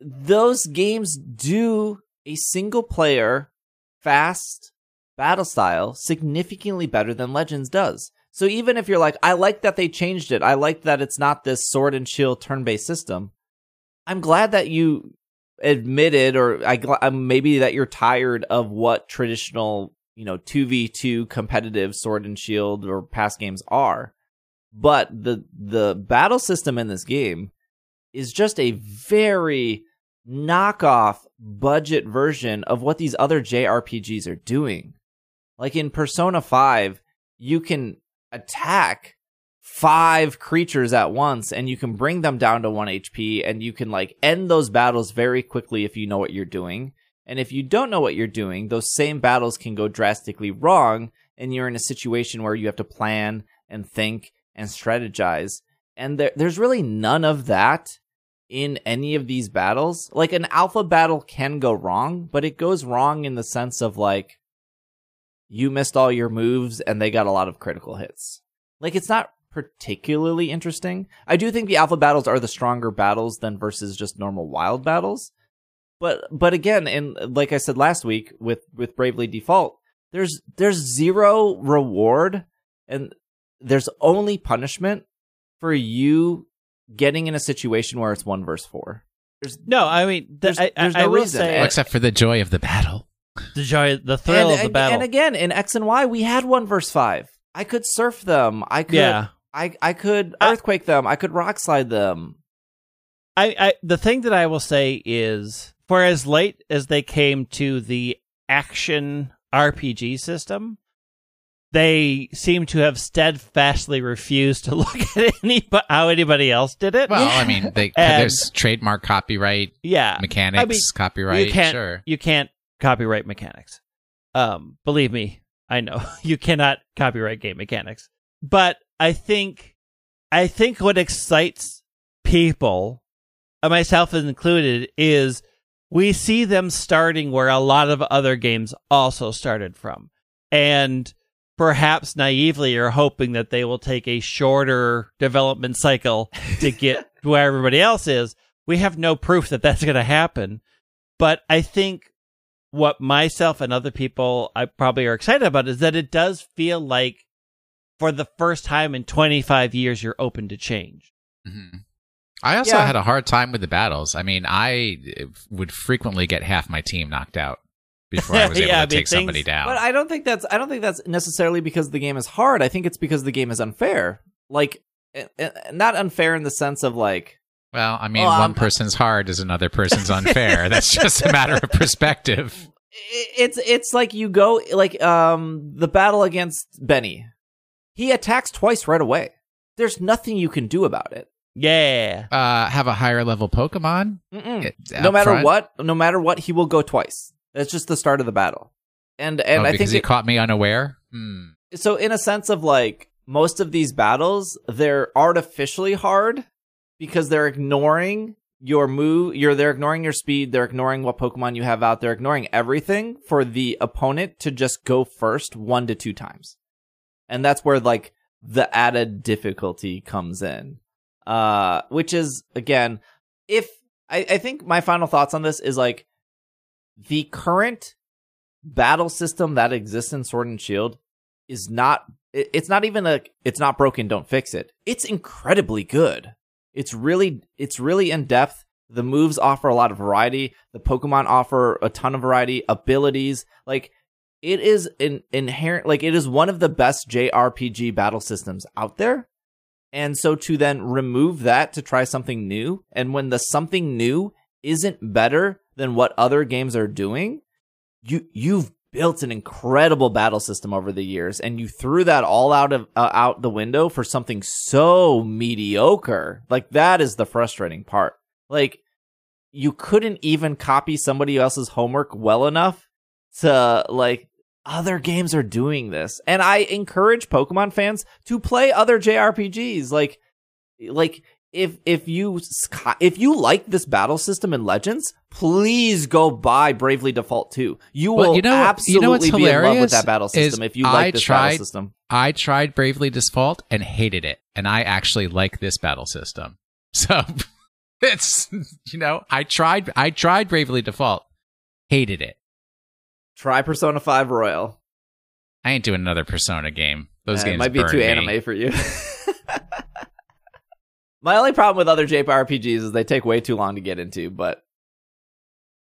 Those games do a single player fast battle style significantly better than Legends does. So even if you're like, I like that they changed it, I like that it's not this sword and shield turn based system. I'm glad that you admitted, or I um, maybe that you're tired of what traditional, you know, two v two competitive sword and shield or past games are but the the battle system in this game is just a very knockoff budget version of what these other JRPGs are doing. Like in Persona 5, you can attack five creatures at once and you can bring them down to 1 HP and you can like end those battles very quickly if you know what you're doing. And if you don't know what you're doing, those same battles can go drastically wrong and you're in a situation where you have to plan and think and strategize. And there, there's really none of that in any of these battles. Like an alpha battle can go wrong, but it goes wrong in the sense of like you missed all your moves and they got a lot of critical hits. Like it's not particularly interesting. I do think the alpha battles are the stronger battles than versus just normal wild battles. But but again, and like I said last week with with Bravely Default, there's there's zero reward and there's only punishment for you getting in a situation where it's one verse four. There's No, I mean, th- There's- I, there's I, I no will reason. say And- Except for the joy of the battle. The joy, the thrill and, of the and- battle. And again, in X and Y, we had one verse five. I could surf them. I could. yeah, I I could I- earthquake them. I could rock slide them. I, I the thing that I will say is for as late as they came to the action RPG system, they seem to have steadfastly refused to look at any how anybody else did it. Well, I mean, they, And- there's trademark copyright, yeah, mechanics, I mean, copyright. you can't Sure. you can't copyright mechanics. Um, believe me, I know you cannot copyright game mechanics. But I think I think what excites people, uh, myself included, is we see them starting where a lot of other games also started from. And perhaps naively are hoping that they will take a shorter development cycle to get where everybody else is. We have no proof that that's going to happen. But I think what myself and other people I probably are excited about is that it does feel like for the first time in 25 years you're open to change. hmm I also Yeah. had a hard time with the battles. I mean, I uh, would frequently get half my team knocked out before I was able Yeah, I to mean, take somebody down. But I don't think that's I don't think that's necessarily because the game is hard. I think it's because the game is unfair. Like eh, eh, not unfair in the sense of like well, I mean, Well, one I'm- person's hard is another person's unfair. That's just a matter of perspective. it's it's like you go like um the battle against Beni. He attacks twice right away. There's nothing you can do about it. Yeah. Uh, have a higher level Pokemon. It- no matter front. what, no matter what, he will go twice. That's just the start of the battle. And and oh, I think he it- caught me unaware. Hmm. so in a sense of like most of these battles they're artificially hard because they're ignoring your move you're they're ignoring your speed they're ignoring what pokemon you have out they're ignoring everything for the opponent to just go first one to two times. And that's where like the added difficulty comes in. Uh which is again if I, I think my final thoughts on this is like the current battle system that exists in Sword and Shield is not it's not even a it's not broken don't fix it. It's incredibly good it's really it's really in depth. The moves offer a lot of variety. The pokemon offer a ton of variety abilities. Like it is an inherent like it is one of the best jrpg battle systems out there. And so to then remove that to try something new and when the something new isn't better than what other games are doing you you've built an incredible battle system over the years and you threw that all out of uh, out the window for something so mediocre. Like that is the frustrating part. Like you couldn't even copy somebody else's homework well enough to like other games are doing this. And i encourage pokemon fans to play other jrpgs like like if if you if you like this battle system in Legends, please go buy Bravely Default 2. You will you know- you absolutely know what's be in love with that battle system if you I like this tried- battle system. I tried Bravely Default and hated it, and I actually like this battle system. So it's you know I tried I tried Bravely Default, hated it. Try Persona 5 Royal. I ain't doing another Persona game. Those Uh, games it might be too me. anime for you. My only problem with other JRPGs is they take way too long to get into, but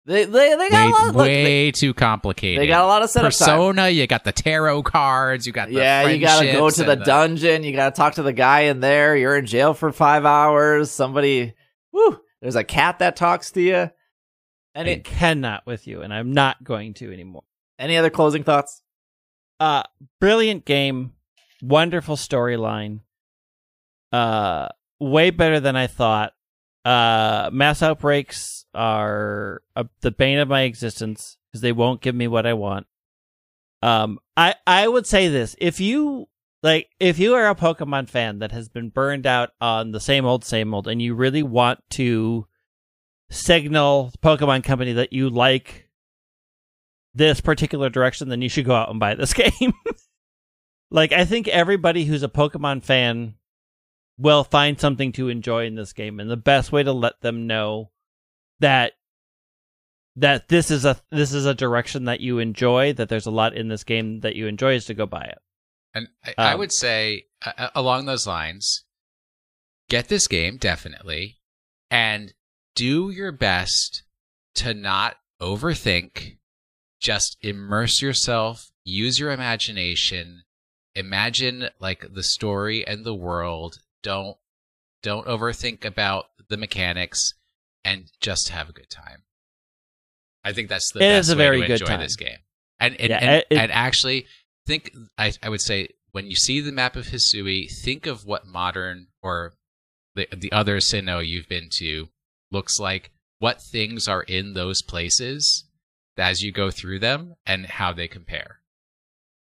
they they, they got Way, a lot. Look, they, way too complicated. they got a lot of setup time. Persona. You got the tarot cards. You got the Yeah, you gotta go to the and dungeon. You gotta talk to the guy in there. You're in jail for five hours. Somebody, whoo, there's a cat that talks to you. I Any cannot with you, and I'm not going to anymore. any other closing thoughts? Uh, brilliant game, wonderful storyline. Uh, way better than I thought. Uh, mass outbreaks are the bane of my existence because they won't give me what I want. Um, I I would say this: if you like, if you are a Pokemon fan that has been burned out on the same old, same old, and you really want to signal Pokemon Company that you like this particular direction, then you should go out and buy this game. like, I think everybody who's a Pokemon fan will find something to enjoy in this game, and the best way to let them know that that this is a this is a direction that you enjoy, that there's a lot in this game that you enjoy, is to go buy it. And I, I Um, would say uh, along those lines, get this game definitely, and do your best to not overthink. Just immerse yourself. Use your imagination. Imagine like the story and the world. Don't don't overthink about the mechanics, and just have a good time. I think that's the It best is a way very to good enjoy time. this game. And and, Yeah, and, it- and actually, think I, I would say when you see the map of Hisui, think of what modern or the the other Sinnoh you've been to looks like. What things are in those places as you go through them, and how they compare.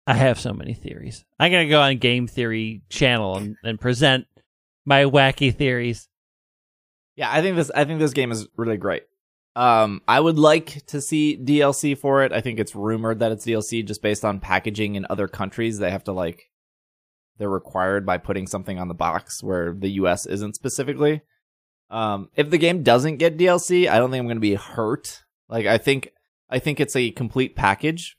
I have so many theories. I'm gonna go on Game Theory channel and, and present my wacky theories. Yeah, I think this I think this game is really great. Um, I would like to see DLC for it. I think it's rumored that it's DLC just based on packaging in other countries. They have to like they're required by putting something on the box where the US isn't specifically. Um, if the game doesn't get DLC, I don't think I'm going to be hurt. Like I think I think it's a complete package,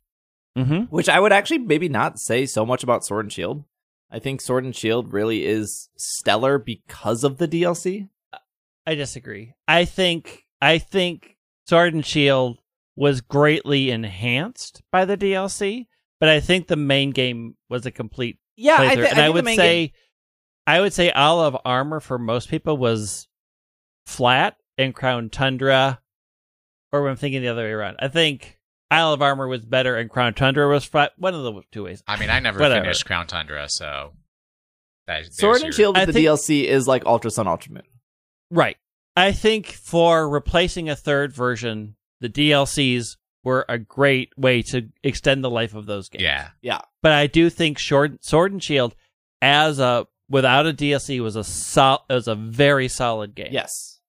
Mm-hmm. which I would actually maybe not say so much about Sword and Shield. I think Sword and Shield really is stellar because of the DLC. I disagree. I think I think Sword and Shield was greatly enhanced by the DLC, but I think the main game was a complete Yeah. I, th- and I, I, would say game- I would say Isle of Armor for most people was flat and Crown Tundra or I'm thinking the other way around. I think Isle of Armor was better and Crown Tundra was flat. One of the two ways. I mean, I never Whatever. finished Crown Tundra, so that, Sword and your- Shield with I the think- DLC is like Ultra Sun Ultra Moon. Right. I think for replacing a third version, the DLCs were a great way to extend the life of those games. Yeah, Yeah. But I do think Short, Sword and Shield as a without a DLC was a sol- was a very solid game. Yes.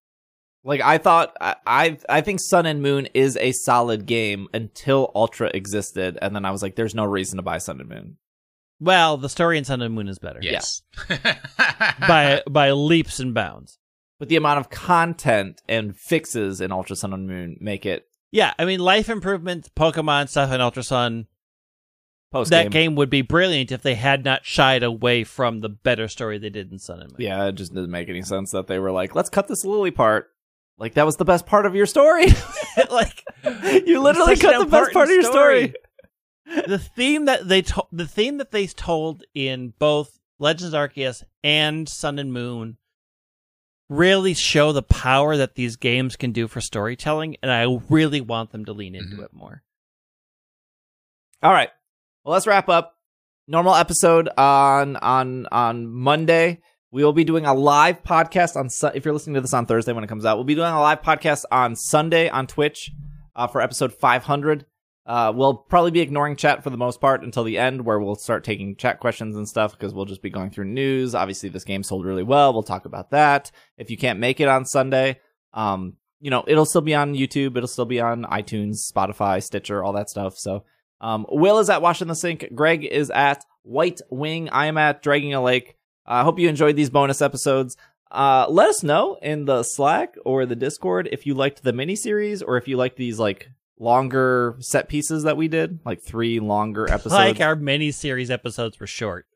Like I thought, I, I I think Sun and Moon is a solid game until Ultra existed, and then I was like, "There's no reason to buy Sun and Moon." Well, the story in Sun and Moon is better. yes. By by leaps and bounds. But the amount of content and fixes in Ultra Sun and Moon make it Yeah, I mean life improvements, Pokemon stuff in Ultra Sun. post That game would be brilliant if they had not shied away from the better story they did in Sun and Moon. Yeah, it just didn't make any sense that they were like, "Let's cut this Lillie part." Like that was the best part of your story. like you literally cut the best part of your story. the theme that they to- the theme that they told in both Legends Arceus and Sun and Moon really show the power that these games can do for storytelling, and I really want them to lean into Mhm. it more. All right. Well, let's wrap up. Normal episode on on on Monday. We will be doing a live podcast on if you're listening to this on Thursday when it comes out. We'll be doing a live podcast on Sunday on Twitch uh, for episode 500. Uh, we'll probably be ignoring chat for the most part until the end, where we'll start taking chat questions and stuff because we'll just be going through news. Obviously, this game sold really well. We'll talk about that. If you can't make it on Sunday, um, you know it'll still be on YouTube. It'll still be on iTunes, Spotify, Stitcher, all that stuff. So um, Will is at Washing the Sink. Greg is at White Wing. I am at Dragging a Lake. I hope you enjoyed these bonus episodes. Uh, let us know in the Slack or the Discord if you liked the mini series or if you liked these like longer set pieces that we did, like three longer episodes. Like our mini-series episodes were short.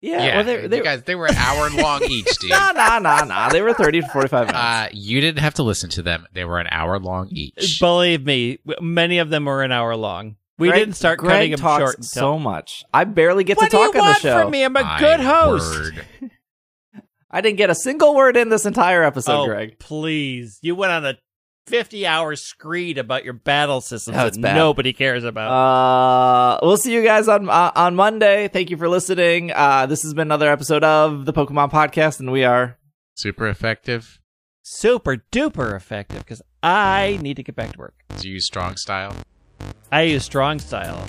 yeah, Yeah, well, they, they, you guys, they were an hour long each, dude. nah, nah, nah, nah. They were thirty to forty-five minutes. Uh, you didn't have to listen to them. They were an hour long each. Believe me, many of them were an hour long. We Greg- didn't start Greg cutting them talks short until. so much. I barely get what to talk do you on the want show. from me? I'm a My good host. I didn't get a single word in this entire episode, oh, Greg. please! You went on a 50 hour screed about your battle systems That's that bad. nobody cares about. Uh, we'll see you guys on uh, on Monday. Thank you for listening. Uh, this has been another episode of the Pokemon Podcast, and we are Super effective. Super duper effective because I need to get back to work. Do you use strong style? I use strong style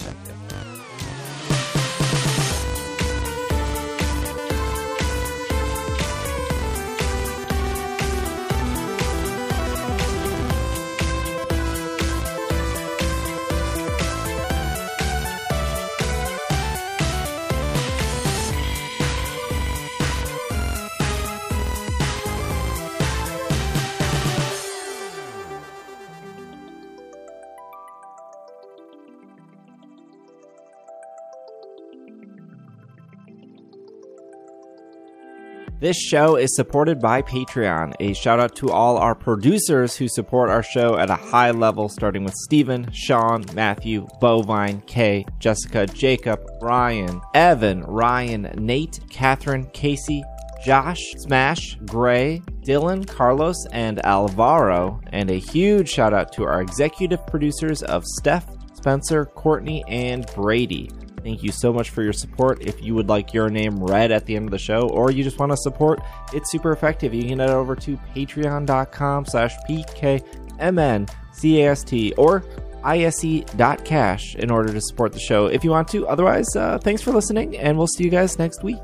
This show is supported by Patreon. A shout out to all our producers who support our show at a high level, starting with Steven, Sean, Matthew, Bovine, Kay, Jessica, Jacob, Ryan, Evan, Ryan, Nate, Catherine, Casey, Josh, Smash, Gray, Dylan, Carlos, and Alvaro. And a huge shout out to our executive producers of Steph, Spencer, Courtney, and Brady. Thank you so much for your support. If you would like your name read at the end of the show, or you just want to support, it's super effective. You can head over to patreon.com slash pkmncast or ise.cash in order to support the show if you want to. Otherwise, uh, thanks for listening, and we'll see you guys next week.